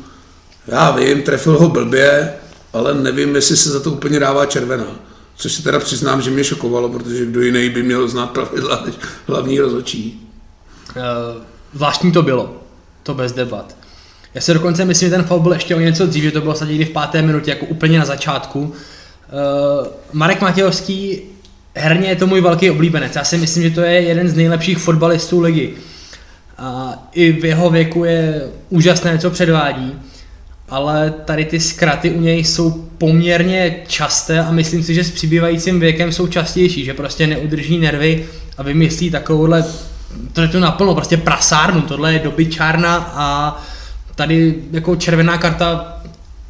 já vím, trefil ho blbě, ale nevím, jestli se za to úplně dává červená. Což si teda přiznám, že mě šokovalo, protože kdo jiný by měl znát pravidla než hlavní rozhodčí. Uh, zvláštní to bylo, to bez debat. Já si dokonce myslím, že ten foul byl ještě o něco dřív, že to bylo snad někdy v páté minutě, jako úplně na začátku. Uh, Marek Matějovský herně je to můj velký oblíbenec. Já si myslím, že to je jeden z nejlepších fotbalistů ligy. A i v jeho věku je úžasné, co předvádí ale tady ty zkraty u něj jsou poměrně časté a myslím si, že s přibývajícím věkem jsou častější, že prostě neudrží nervy a vymyslí takovouhle, to je to naplno, prostě prasárnu, tohle je dobyčárna a tady jako červená karta,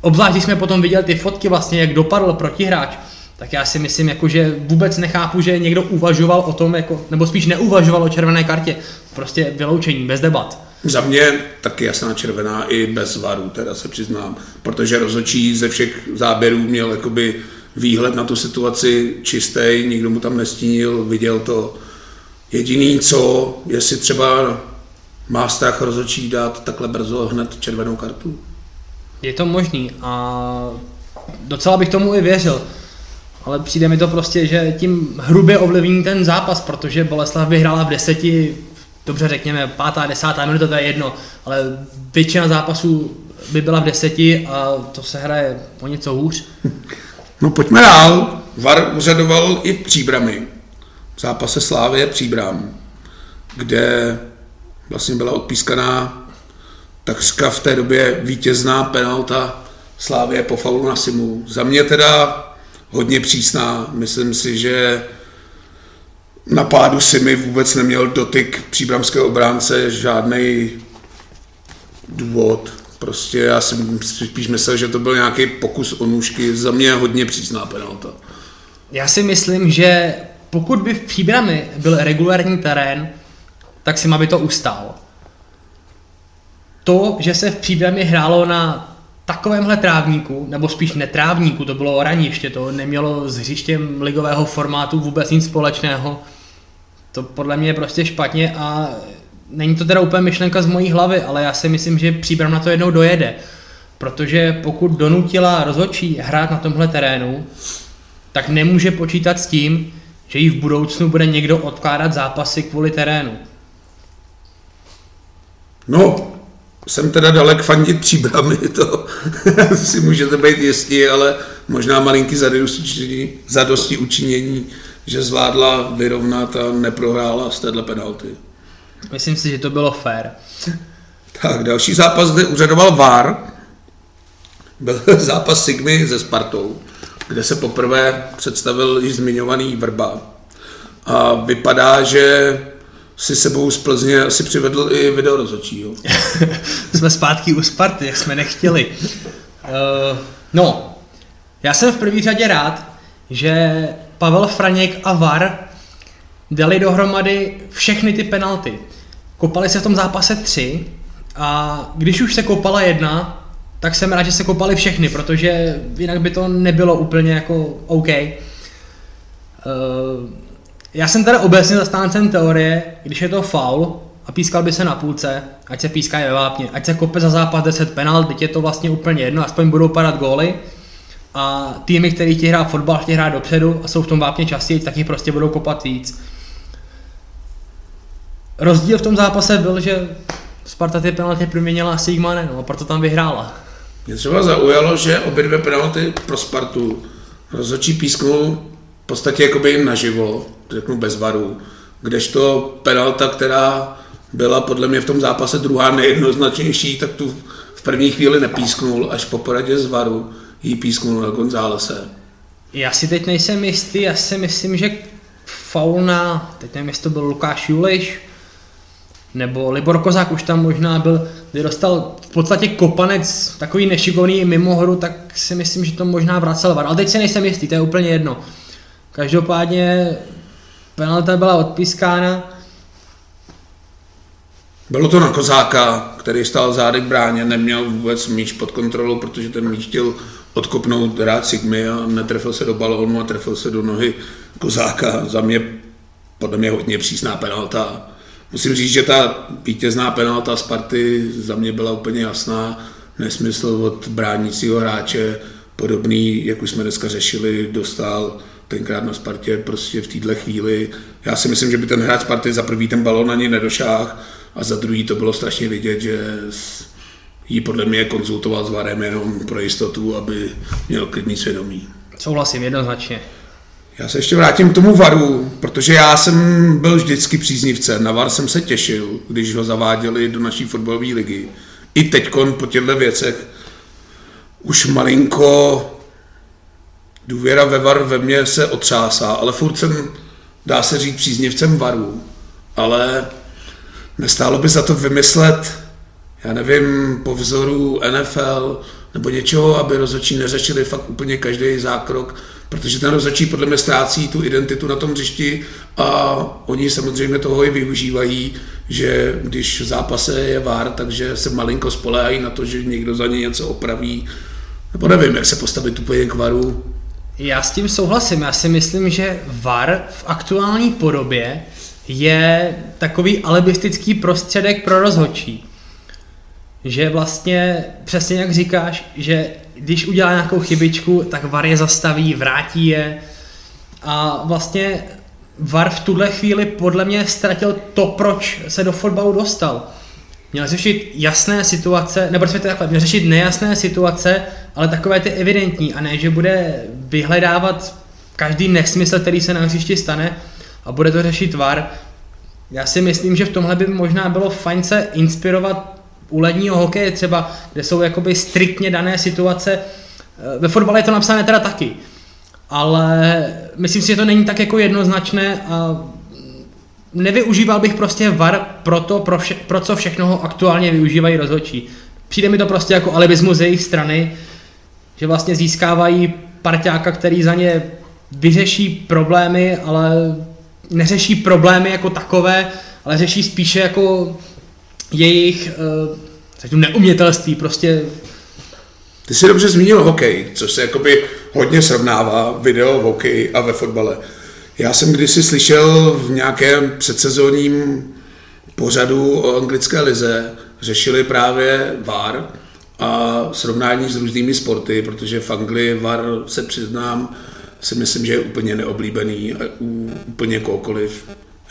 obzvlášť když jsme potom viděli ty fotky vlastně, jak dopadl protihráč, tak já si myslím, jako, že vůbec nechápu, že někdo uvažoval o tom, jako, nebo spíš neuvažoval o červené kartě. Prostě vyloučení, bez debat. Za mě taky jasná červená i bez varu, teda se přiznám, protože rozhodčí ze všech záběrů měl jakoby výhled na tu situaci čistý, nikdo mu tam nestínil, viděl to. Jediný co, jestli třeba má strach rozhodčí dát takhle brzo hned červenou kartu. Je to možný a docela bych tomu i věřil. Ale přijde mi to prostě, že tím hrubě ovlivní ten zápas, protože Boleslav vyhrála v deseti dobře řekněme, pátá, desátá minuta, to je jedno, ale většina zápasů by byla v deseti a to se hraje o něco hůř. No pojďme dál. VAR uřadoval i v příbrami. V zápase Slávě Příbram, kde vlastně byla odpískaná takřka v té době vítězná penalta Slávě po faulu na Simu. Za mě teda hodně přísná. Myslím si, že na pádu mi vůbec neměl dotyk příbramského obránce, žádný důvod. Prostě já jsem spíš myslel, že to byl nějaký pokus o nůžky. Za mě hodně přísná penalta. Já si myslím, že pokud by v Příbrami byl regulární terén, tak si by to ustál. To, že se v Příbrami hrálo na takovémhle trávníku, nebo spíš netrávníku, to bylo oraniště, to nemělo s hřištěm ligového formátu vůbec nic společného. To podle mě je prostě špatně a není to teda úplně myšlenka z mojí hlavy, ale já si myslím, že Příbram na to jednou dojede. Protože pokud donutila rozhodčí hrát na tomhle terénu, tak nemůže počítat s tím, že jí v budoucnu bude někdo odkládat zápasy kvůli terénu. No, jsem teda dalek fandit příbramy, to si můžete být jistí, ale možná malinký zadosti, zadosti učinění, že zvládla vyrovnat a neprohrála z téhle penalty. Myslím si, že to bylo fair. Tak, další zápas, kde uřadoval VAR, byl zápas Sigmy se Spartou, kde se poprvé představil již zmiňovaný Vrba. A vypadá, že si sebou z Plzně asi přivedl i video rozhodčího. jsme zpátky u Sparty, jak jsme nechtěli. Uh, no, já jsem v první řadě rád, že Pavel Franěk a VAR dali dohromady všechny ty penalty. Kopali se v tom zápase tři a když už se kopala jedna, tak jsem rád, že se kopali všechny, protože jinak by to nebylo úplně jako OK. Uh, já jsem teda obecně zastáncem teorie, když je to faul a pískal by se na půlce, ať se píská ve vápně, ať se kope za zápas 10 penalt, teď je to vlastně úplně jedno, aspoň budou padat góly. A týmy, který chtějí hrát fotbal, chtějí hrát dopředu a jsou v tom vápně častěji, tak jich prostě budou kopat víc. Rozdíl v tom zápase byl, že Sparta ty penalty proměnila Sigmane, no a proto tam vyhrála. Mě třeba zaujalo, že obě dvě penalty pro Spartu rozhodčí písknul podstatě jakoby naživo, řeknu bez varu, kdežto penalta, která byla podle mě v tom zápase druhá nejednoznačnější, tak tu v první chvíli nepísknul, až po poradě z varu jí písknul na Gonzálese. Já si teď nejsem jistý, já si myslím, že faul na, teď nevím, jestli to byl Lukáš Juliš, nebo Libor Kozák už tam možná byl, kdy dostal v podstatě kopanec takový nešikovný mimo hru, tak si myslím, že to možná vracel var. Ale teď si nejsem jistý, to je úplně jedno. Každopádně penalta byla odpískána. Bylo to na Kozáka, který stál zádek bráně, neměl vůbec míč pod kontrolou, protože ten míč chtěl odkopnout rád Sigmy a netrefil se do balónu a trefil se do nohy Kozáka. Za mě podle mě hodně přísná penalta Musím říct, že ta vítězná penalta Sparty za mě byla úplně jasná. Nesmysl od bránícího hráče, podobný, jak už jsme dneska řešili, dostal tenkrát na Spartě prostě v této chvíli. Já si myslím, že by ten hráč Sparty za prvý ten balon ani nedošáhl a za druhý to bylo strašně vidět, že jí podle mě konzultoval s Varem jenom pro jistotu, aby měl klidný svědomí. Souhlasím jednoznačně. Já se ještě vrátím k tomu VARu, protože já jsem byl vždycky příznivce. Na VAR jsem se těšil, když ho zaváděli do naší fotbalové ligy. I teď po těchto věcech už malinko důvěra ve VAR ve mně se otřásá, ale furt jsem, dá se říct, příznivcem VARu. Ale nestálo by za to vymyslet, já nevím, po vzoru NFL nebo něčeho, aby rozhodčí neřešili fakt úplně každý zákrok protože ten rozhodčí podle mě ztrácí tu identitu na tom hřišti a oni samozřejmě toho i využívají, že když v zápase je vár, takže se malinko spolehají na to, že někdo za ně něco opraví, nebo nevím, jak se postavit úplně k varu. Já s tím souhlasím, já si myslím, že VAR v aktuální podobě je takový alibistický prostředek pro rozhodčí. Že vlastně, přesně jak říkáš, že když udělá nějakou chybičku, tak VAR je zastaví, vrátí je a vlastně VAR v tuhle chvíli podle mě ztratil to, proč se do fotbalu dostal. Měl řešit jasné situace, nebo respektive takhle, měl řešit nejasné situace, ale takové ty evidentní a ne, že bude vyhledávat každý nesmysl, který se na hřišti stane a bude to řešit VAR. Já si myslím, že v tomhle by možná bylo fajn se inspirovat u ledního hokeje třeba, kde jsou jakoby striktně dané situace, eh, ve fotbale je to napsané teda taky, ale myslím si, že to není tak jako jednoznačné a nevyužíval bych prostě VAR pro to, pro, vše, pro co všechno ho aktuálně využívají rozhodčí. Přijde mi to prostě jako alibismus z jejich strany, že vlastně získávají parťáka, který za ně vyřeší problémy, ale neřeší problémy jako takové, ale řeší spíše jako jejich uh, neumětelství, prostě Ty jsi dobře zmínil hokej, což se jakoby hodně srovnává video v hokeji a ve fotbale. Já jsem kdysi slyšel v nějakém předsezónním pořadu o anglické lize, řešili právě VAR a srovnání s různými sporty, protože v Anglii VAR se přiznám, si myslím, že je úplně neoblíbený u úplně kohokoliv.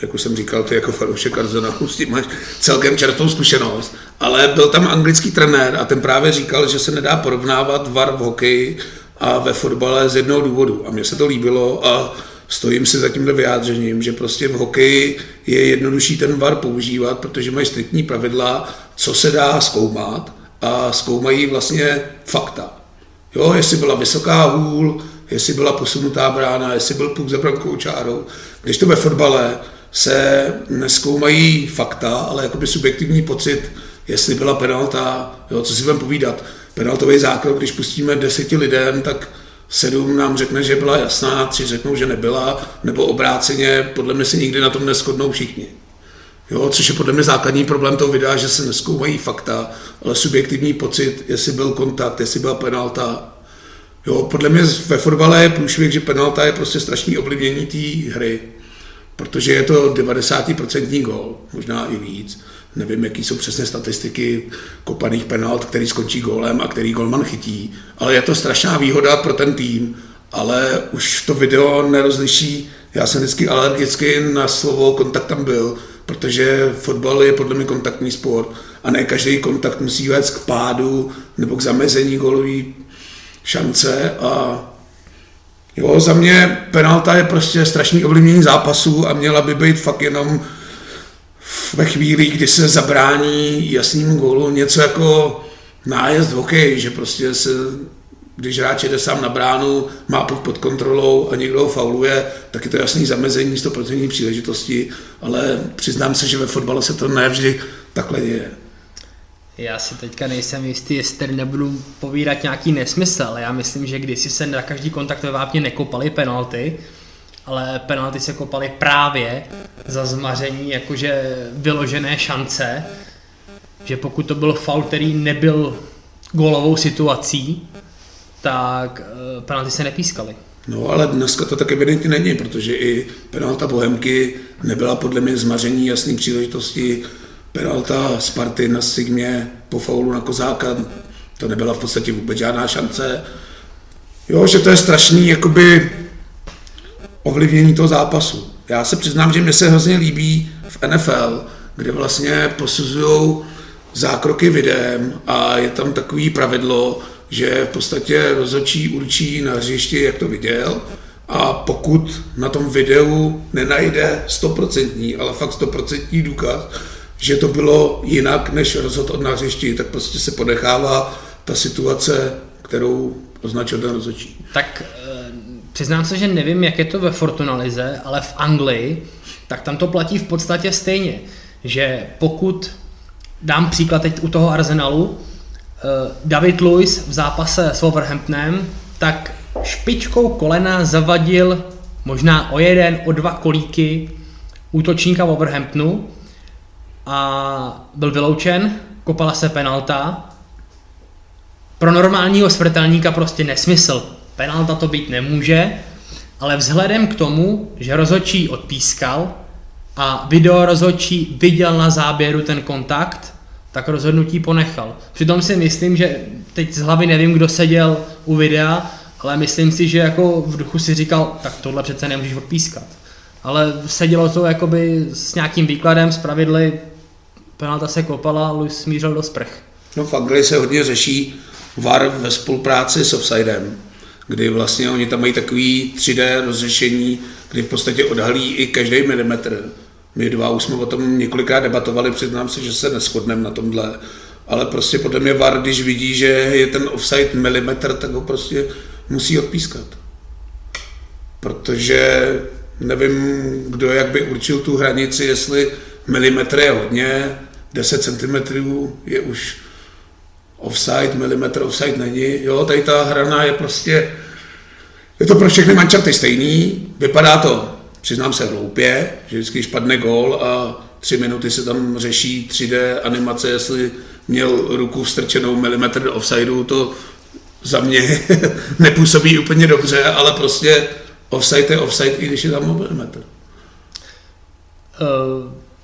Jak už jsem říkal, ty jako fanoušek Arsenalu s tím máš celkem čerstvou zkušenost. Ale byl tam anglický trenér a ten právě říkal, že se nedá porovnávat VAR v hokeji a ve fotbale z jednoho důvodu. A mně se to líbilo a stojím si za tímhle vyjádřením, že prostě v hokeji je jednodušší ten VAR používat, protože mají striktní pravidla, co se dá zkoumat a zkoumají vlastně fakta. Jo, jestli byla vysoká hůl, jestli byla posunutá brána, jestli byl puk za brankou čárou. Když to ve fotbale se neskoumají fakta, ale jakoby subjektivní pocit, jestli byla penalta, jo, co si budeme povídat. Penaltový zákrok, když pustíme deseti lidem, tak sedm nám řekne, že byla jasná, tři řeknou, že nebyla, nebo obráceně, podle mě se nikdy na tom neschodnou všichni. Jo, což je podle mě základní problém toho videa, že se neskoumají fakta, ale subjektivní pocit, jestli byl kontakt, jestli byla penalta. Jo, podle mě ve fotbale je průšvih, že penalta je prostě strašný ovlivnění té hry, protože je to 90% gol, možná i víc. Nevím, jaký jsou přesné statistiky kopaných penalt, který skončí gólem a který golman chytí, ale je to strašná výhoda pro ten tým, ale už to video nerozliší. Já jsem vždycky alergický na slovo kontakt tam byl, protože fotbal je podle mě kontaktní sport a ne každý kontakt musí vést k pádu nebo k zamezení golové šance a jo, za mě penalta je prostě strašný ovlivnění zápasu a měla by být fakt jenom ve chvíli, kdy se zabrání jasnému gólu něco jako nájezd hokej, že prostě se když hráč jde sám na bránu, má puk pod kontrolou a někdo ho fauluje, tak je to jasný zamezení 100% příležitosti, ale přiznám se, že ve fotbale se to nevždy takhle děje. Já si teďka nejsem jistý, jestli tady nebudu povídat nějaký nesmysl, ale já myslím, že když se na každý kontakt ve vápně nekopaly penalty, ale penalty se kopaly právě za zmaření jakože vyložené šance, že pokud to byl faul, který nebyl gólovou situací, tak uh, penalty se nepískaly. No ale dneska to tak evidentně není, protože i penalta Bohemky nebyla podle mě zmaření jasný příležitosti. Penalta Sparty na Sigmě po faulu na Kozáka, to nebyla v podstatě vůbec žádná šance. Jo, že to je strašný jakoby ovlivnění toho zápasu. Já se přiznám, že mě se hrozně líbí v NFL, kde vlastně posuzují zákroky videem a je tam takový pravidlo, že v podstatě rozhodčí určí na hřišti, jak to viděl, a pokud na tom videu nenajde stoprocentní, ale fakt stoprocentní důkaz, že to bylo jinak, než rozhod od hřišti, tak prostě se podechává ta situace, kterou označil ten rozhodčí. Tak přiznám se, že nevím, jak je to ve Fortunalize, ale v Anglii, tak tam to platí v podstatě stejně, že pokud dám příklad teď u toho Arsenalu, Eh, David Lewis v zápase s Wolverhamptonem, tak špičkou kolena zavadil možná o jeden, o dva kolíky útočníka Wolverhamptonu a byl vyloučen, kopala se penalta. Pro normálního smrtelníka prostě nesmysl. Penalta to být nemůže, ale vzhledem k tomu, že rozhodčí odpískal a video rozhodčí viděl na záběru ten kontakt, tak rozhodnutí ponechal. Přitom si myslím, že teď z hlavy nevím, kdo seděl u videa, ale myslím si, že jako v duchu si říkal, tak tohle přece nemůžeš odpískat. Ale sedělo to jakoby s nějakým výkladem, s pravidly, penalta se kopala, Luis smířil do sprch. No v Anglii se hodně řeší VAR ve spolupráci s offsidem, kdy vlastně oni tam mají takový 3D rozřešení, kdy v podstatě odhalí i každý milimetr my dva už jsme o tom několikrát debatovali, přiznám se, že se neschodneme na tomhle, ale prostě podle mě VAR, když vidí, že je ten offside milimetr, tak ho prostě musí odpískat. Protože nevím, kdo jak by určil tu hranici, jestli milimetr je hodně, 10 cm je už offside, milimetr offside není. Jo, tady ta hrana je prostě, je to pro všechny mančaty stejný, vypadá to přiznám se hloupě, že vždycky, když padne gól a tři minuty se tam řeší 3D animace, jestli měl ruku vstrčenou milimetr do offsideu, to za mě nepůsobí úplně dobře, ale prostě offside je offside, i když je tam mobilmetr. Uh,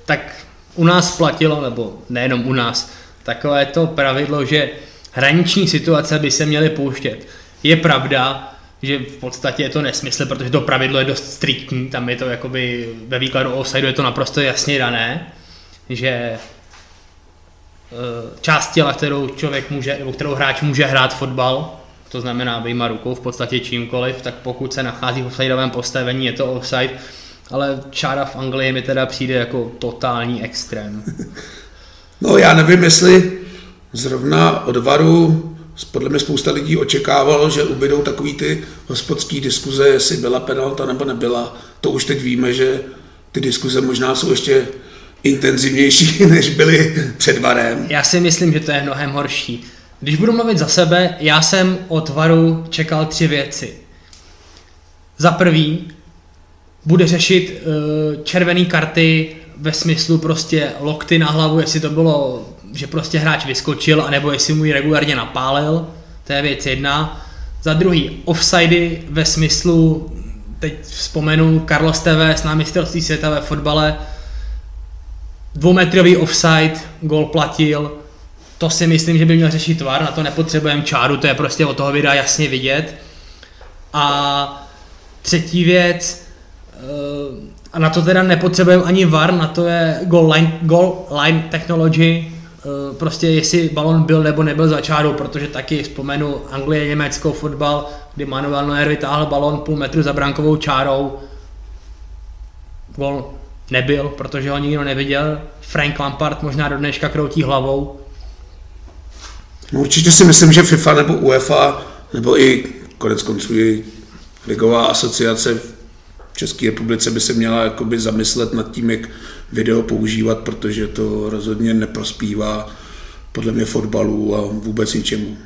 tak u nás platilo, nebo nejenom u nás, takové to pravidlo, že hraniční situace by se měly pouštět. Je pravda, že v podstatě je to nesmysl, protože to pravidlo je dost striktní, tam je to jakoby ve výkladu offside je to naprosto jasně dané, že eh, část těla, kterou člověk může, nebo kterou hráč může hrát fotbal, to znamená vyjma rukou v podstatě čímkoliv, tak pokud se nachází v offsideovém postavení, je to offside, ale čára v Anglii mi teda přijde jako totální extrém. No já nevím, jestli zrovna od varu podle mě spousta lidí očekávalo, že ubydou takový ty hospodský diskuze, jestli byla penalta nebo nebyla. To už teď víme, že ty diskuze možná jsou ještě intenzivnější, než byly před varem. Já si myslím, že to je mnohem horší. Když budu mluvit za sebe, já jsem od varu čekal tři věci. Za prvý, bude řešit uh, červené karty ve smyslu prostě lokty na hlavu, jestli to bylo že prostě hráč vyskočil, anebo jestli mu ji regulárně napálil, to je věc jedna. Za druhý, offsidy ve smyslu, teď vzpomenu Carlos Tevez na mistrovství světa ve fotbale, dvoumetrový offside, gol platil, to si myslím, že by měl řešit tvar, na to nepotřebujeme čáru, to je prostě od toho videa jasně vidět. A třetí věc, eh, a na to teda nepotřebujeme ani VAR, na to je goal line, goal line technology, Eh, prostě jestli balon byl nebo nebyl za čárou, protože taky vzpomenu Anglie, Německo, fotbal, kdy Manuel Neuer vytáhl balon půl metru za brankovou čárou. Gol nebyl, protože ho nikdo neviděl. Frank Lampard možná do dneška kroutí hlavou. Určitě si myslím, že FIFA nebo UEFA, nebo i konec konců i ligová asociace České republice by se měla jakoby zamyslet nad tím, jak video používat, protože to rozhodně neprospívá podle mě fotbalu a vůbec ničemu.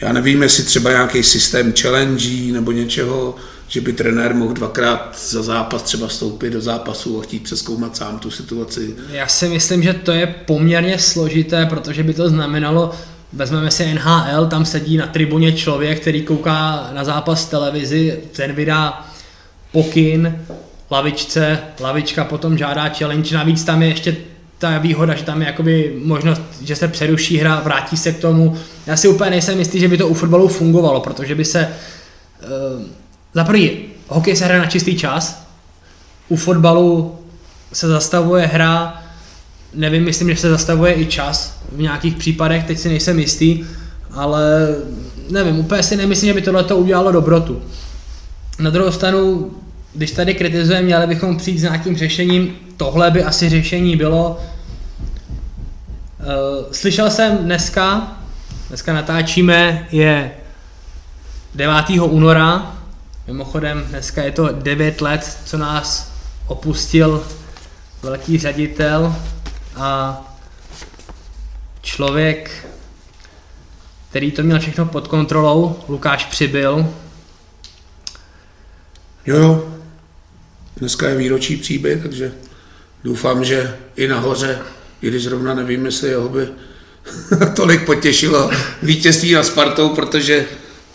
Já nevím, jestli třeba nějaký systém challenge nebo něčeho, že by trenér mohl dvakrát za zápas třeba vstoupit do zápasu a chtít přeskoumat sám tu situaci. Já si myslím, že to je poměrně složité, protože by to znamenalo, vezmeme si NHL, tam sedí na tribuně člověk, který kouká na zápas televizi, ten vydá pokyn, lavičce, lavička potom žádá challenge, navíc tam je ještě ta výhoda, že tam je jakoby možnost, že se přeruší hra, vrátí se k tomu. Já si úplně nejsem jistý, že by to u fotbalu fungovalo, protože by se uh, za prvý, hokej se hraje na čistý čas, u fotbalu se zastavuje hra, nevím, myslím, že se zastavuje i čas v nějakých případech, teď si nejsem jistý, ale nevím, úplně si nemyslím, že by tohle to udělalo dobrotu. Na druhou stranu když tady kritizujeme, měli bychom přijít s nějakým řešením. Tohle by asi řešení bylo. Uh, slyšel jsem dneska, dneska natáčíme, je 9. února, mimochodem dneska je to 9 let, co nás opustil velký ředitel a člověk, který to měl všechno pod kontrolou, Lukáš Přibyl. Jo, jo, Dneska je výročí příby, takže doufám, že i nahoře, i když zrovna nevím, jestli jeho by tolik potěšilo vítězství na Spartou, protože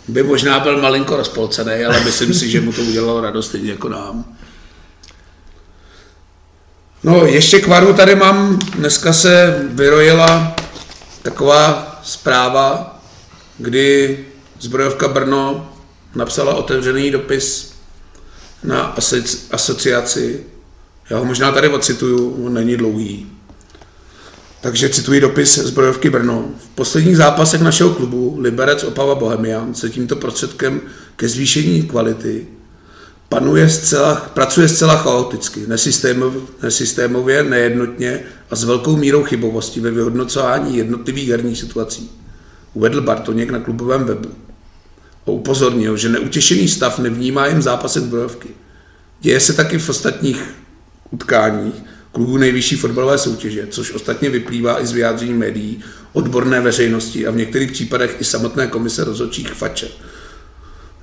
by možná byl malinko rozpolcený, ale myslím si, že mu to udělalo radost stejně jako nám. No, ještě k varu tady mám, dneska se vyrojila taková zpráva, kdy zbrojovka Brno napsala otevřený dopis na asociaci. Já ho možná tady ocituju, on není dlouhý. Takže cituji dopis zbrojovky Brno. V posledních zápasech našeho klubu Liberec Opava Bohemian se tímto prostředkem ke zvýšení kvality panuje zcela, pracuje zcela chaoticky, nesystémově, nesystémově, nejednotně a s velkou mírou chybovosti ve vyhodnocování jednotlivých herních situací. Uvedl Bartoněk na klubovém webu upozornil, že neutěšený stav nevnímá jen zápasy zbrojovky. Děje se taky v ostatních utkáních klubů nejvyšší fotbalové soutěže, což ostatně vyplývá i z vyjádření médií, odborné veřejnosti a v některých případech i samotné komise rozhodčích FAČE.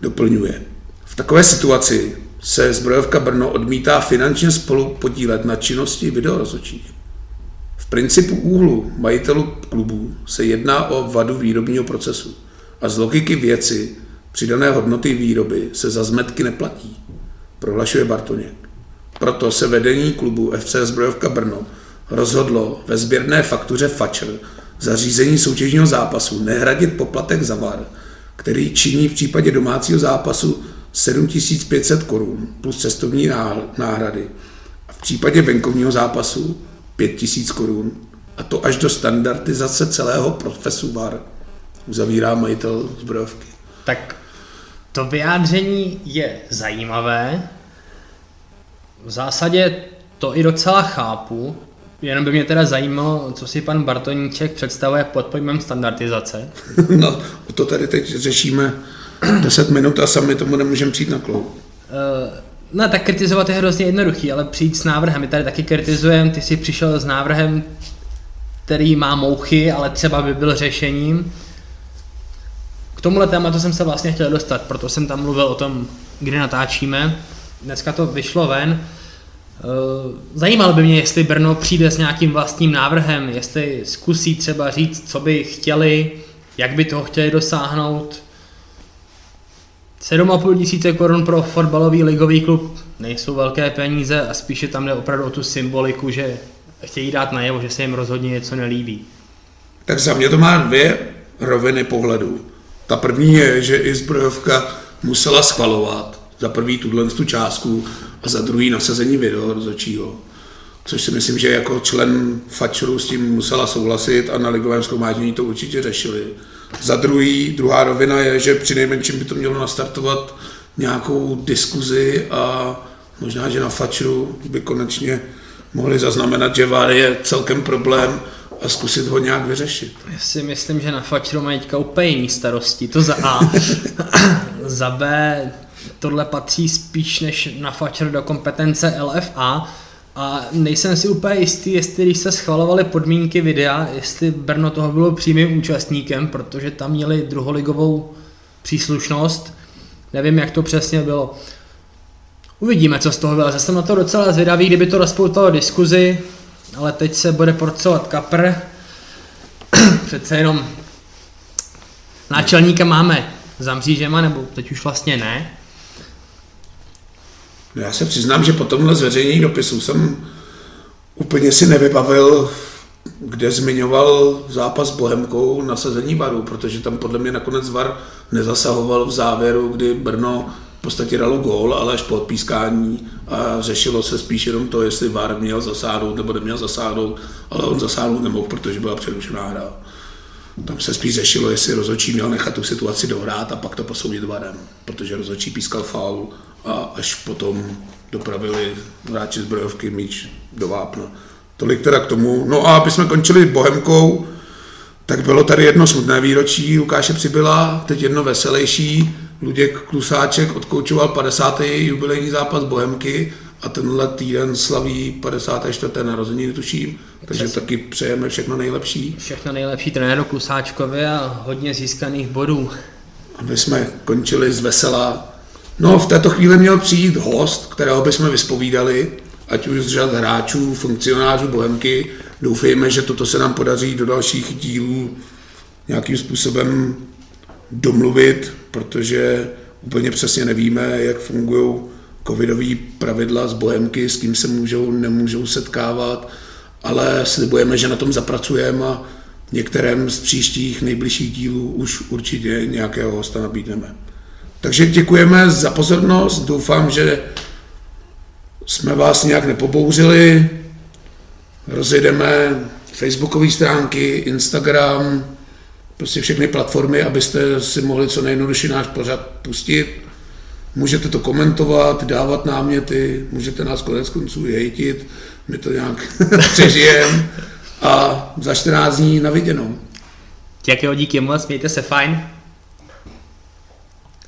Doplňuje. V takové situaci se zbrojovka Brno odmítá finančně spolu podílet na činnosti videorozhodčích. V principu úhlu majitelů klubů se jedná o vadu výrobního procesu a z logiky věci přidané hodnoty výroby se za zmetky neplatí, prohlašuje Bartoněk. Proto se vedení klubu FC Zbrojovka Brno rozhodlo ve sběrné faktuře Fatscher zařízení soutěžního zápasu nehradit poplatek za VAR, který činí v případě domácího zápasu 7500 korun plus cestovní náhrady a v případě venkovního zápasu 5000 korun a to až do standardizace celého profesu VAR, uzavírá majitel zbrojovky. Tak to vyjádření je zajímavé. V zásadě to i docela chápu, Jenom by mě teda zajímalo, co si pan Bartoníček představuje pod pojmem standardizace. No, to tady teď řešíme 10 minut a sami tomu nemůžeme přijít na klou. Uh, no tak kritizovat je hrozně jednoduchý, ale přijít s návrhem. My tady taky kritizujeme, ty jsi přišel s návrhem, který má mouchy, ale třeba by byl řešením. K tomuhle tématu jsem se vlastně chtěl dostat, proto jsem tam mluvil o tom, kdy natáčíme. Dneska to vyšlo ven. Eh, zajímalo by mě, jestli Brno přijde s nějakým vlastním návrhem, jestli zkusí třeba říct, co by chtěli, jak by toho chtěli dosáhnout. 7,5 tisíce korun pro fotbalový ligový klub nejsou velké peníze a spíše tam jde opravdu o tu symboliku, že chtějí dát najevo, že se jim rozhodně něco nelíbí. Tak za mě to má dvě roviny pohledu. Ta první je, že i zbrojovka musela schvalovat za prvý tuhle tu částku a za druhý nasazení video rozhodčího. Což si myslím, že jako člen Fatscheru s tím musela souhlasit a na ligovém zkomáždění to určitě řešili. Za druhý, druhá rovina je, že při nejmenším by to mělo nastartovat nějakou diskuzi a možná, že na Fatscheru by konečně mohli zaznamenat, že VAR je celkem problém a zkusit ho nějak vyřešit. Já si myslím, že na Fatscheru mají teďka úplně jiný starosti, to za A. za B, tohle patří spíš než na Fatcher do kompetence LFA a nejsem si úplně jistý, jestli když se schvalovaly podmínky videa, jestli Brno toho bylo přímým účastníkem, protože tam měli druholigovou příslušnost. Nevím, jak to přesně bylo. Uvidíme, co z toho bylo. jsem na to docela zvědavý, kdyby to rozpoutalo diskuzi, ale teď se bude porcovat kapr. Přece jenom náčelníka máme za mřížema, nebo teď už vlastně ne. No já se přiznám, že po tomhle zveřejnění dopisu jsem úplně si nevybavil, kde zmiňoval zápas s Bohemkou nasazení varu, protože tam podle mě nakonec var nezasahoval v závěru, kdy Brno podstatě dalo gól, ale až po odpískání a řešilo se spíš jenom to, jestli VAR měl zasáhnout nebo neměl zasáhnout, ale on zasáhnout nemohl, protože byla přerušená hra. Tam se spíš řešilo, jestli rozhodčí měl nechat tu situaci dohrát a pak to posoudit varem, protože rozhodčí pískal faul a až potom dopravili hráči zbrojovky míč do vápna. Tolik teda k tomu. No a aby jsme končili Bohemkou, tak bylo tady jedno smutné výročí Lukáše Přibyla, teď jedno veselější. Luděk Klusáček odkoučoval 50. jubilejní zápas Bohemky a tenhle týden slaví 54. narozeniny, tuším. Takže Přesně. taky přejeme všechno nejlepší. Všechno nejlepší trenéru Klusáčkovi a hodně získaných bodů. Aby jsme končili z vesela No, v této chvíli měl přijít host, kterého bychom vyspovídali, ať už z řad hráčů, funkcionářů Bohemky. Doufejme, že toto se nám podaří do dalších dílů nějakým způsobem domluvit, protože úplně přesně nevíme, jak fungují covidové pravidla z Bohemky, s kým se můžou, nemůžou setkávat, ale slibujeme, že na tom zapracujeme a některém z příštích nejbližších dílů už určitě nějakého hosta nabídneme. Takže děkujeme za pozornost, doufám, že jsme vás nějak nepobouřili. Rozjedeme facebookové stránky, Instagram, prostě všechny platformy, abyste si mohli co nejjednodušší náš pořad pustit. Můžete to komentovat, dávat náměty, můžete nás konec konců hejtit, my to nějak přežijeme a za 14 dní na viděnou. Děkuji, díky moc, mějte se fajn.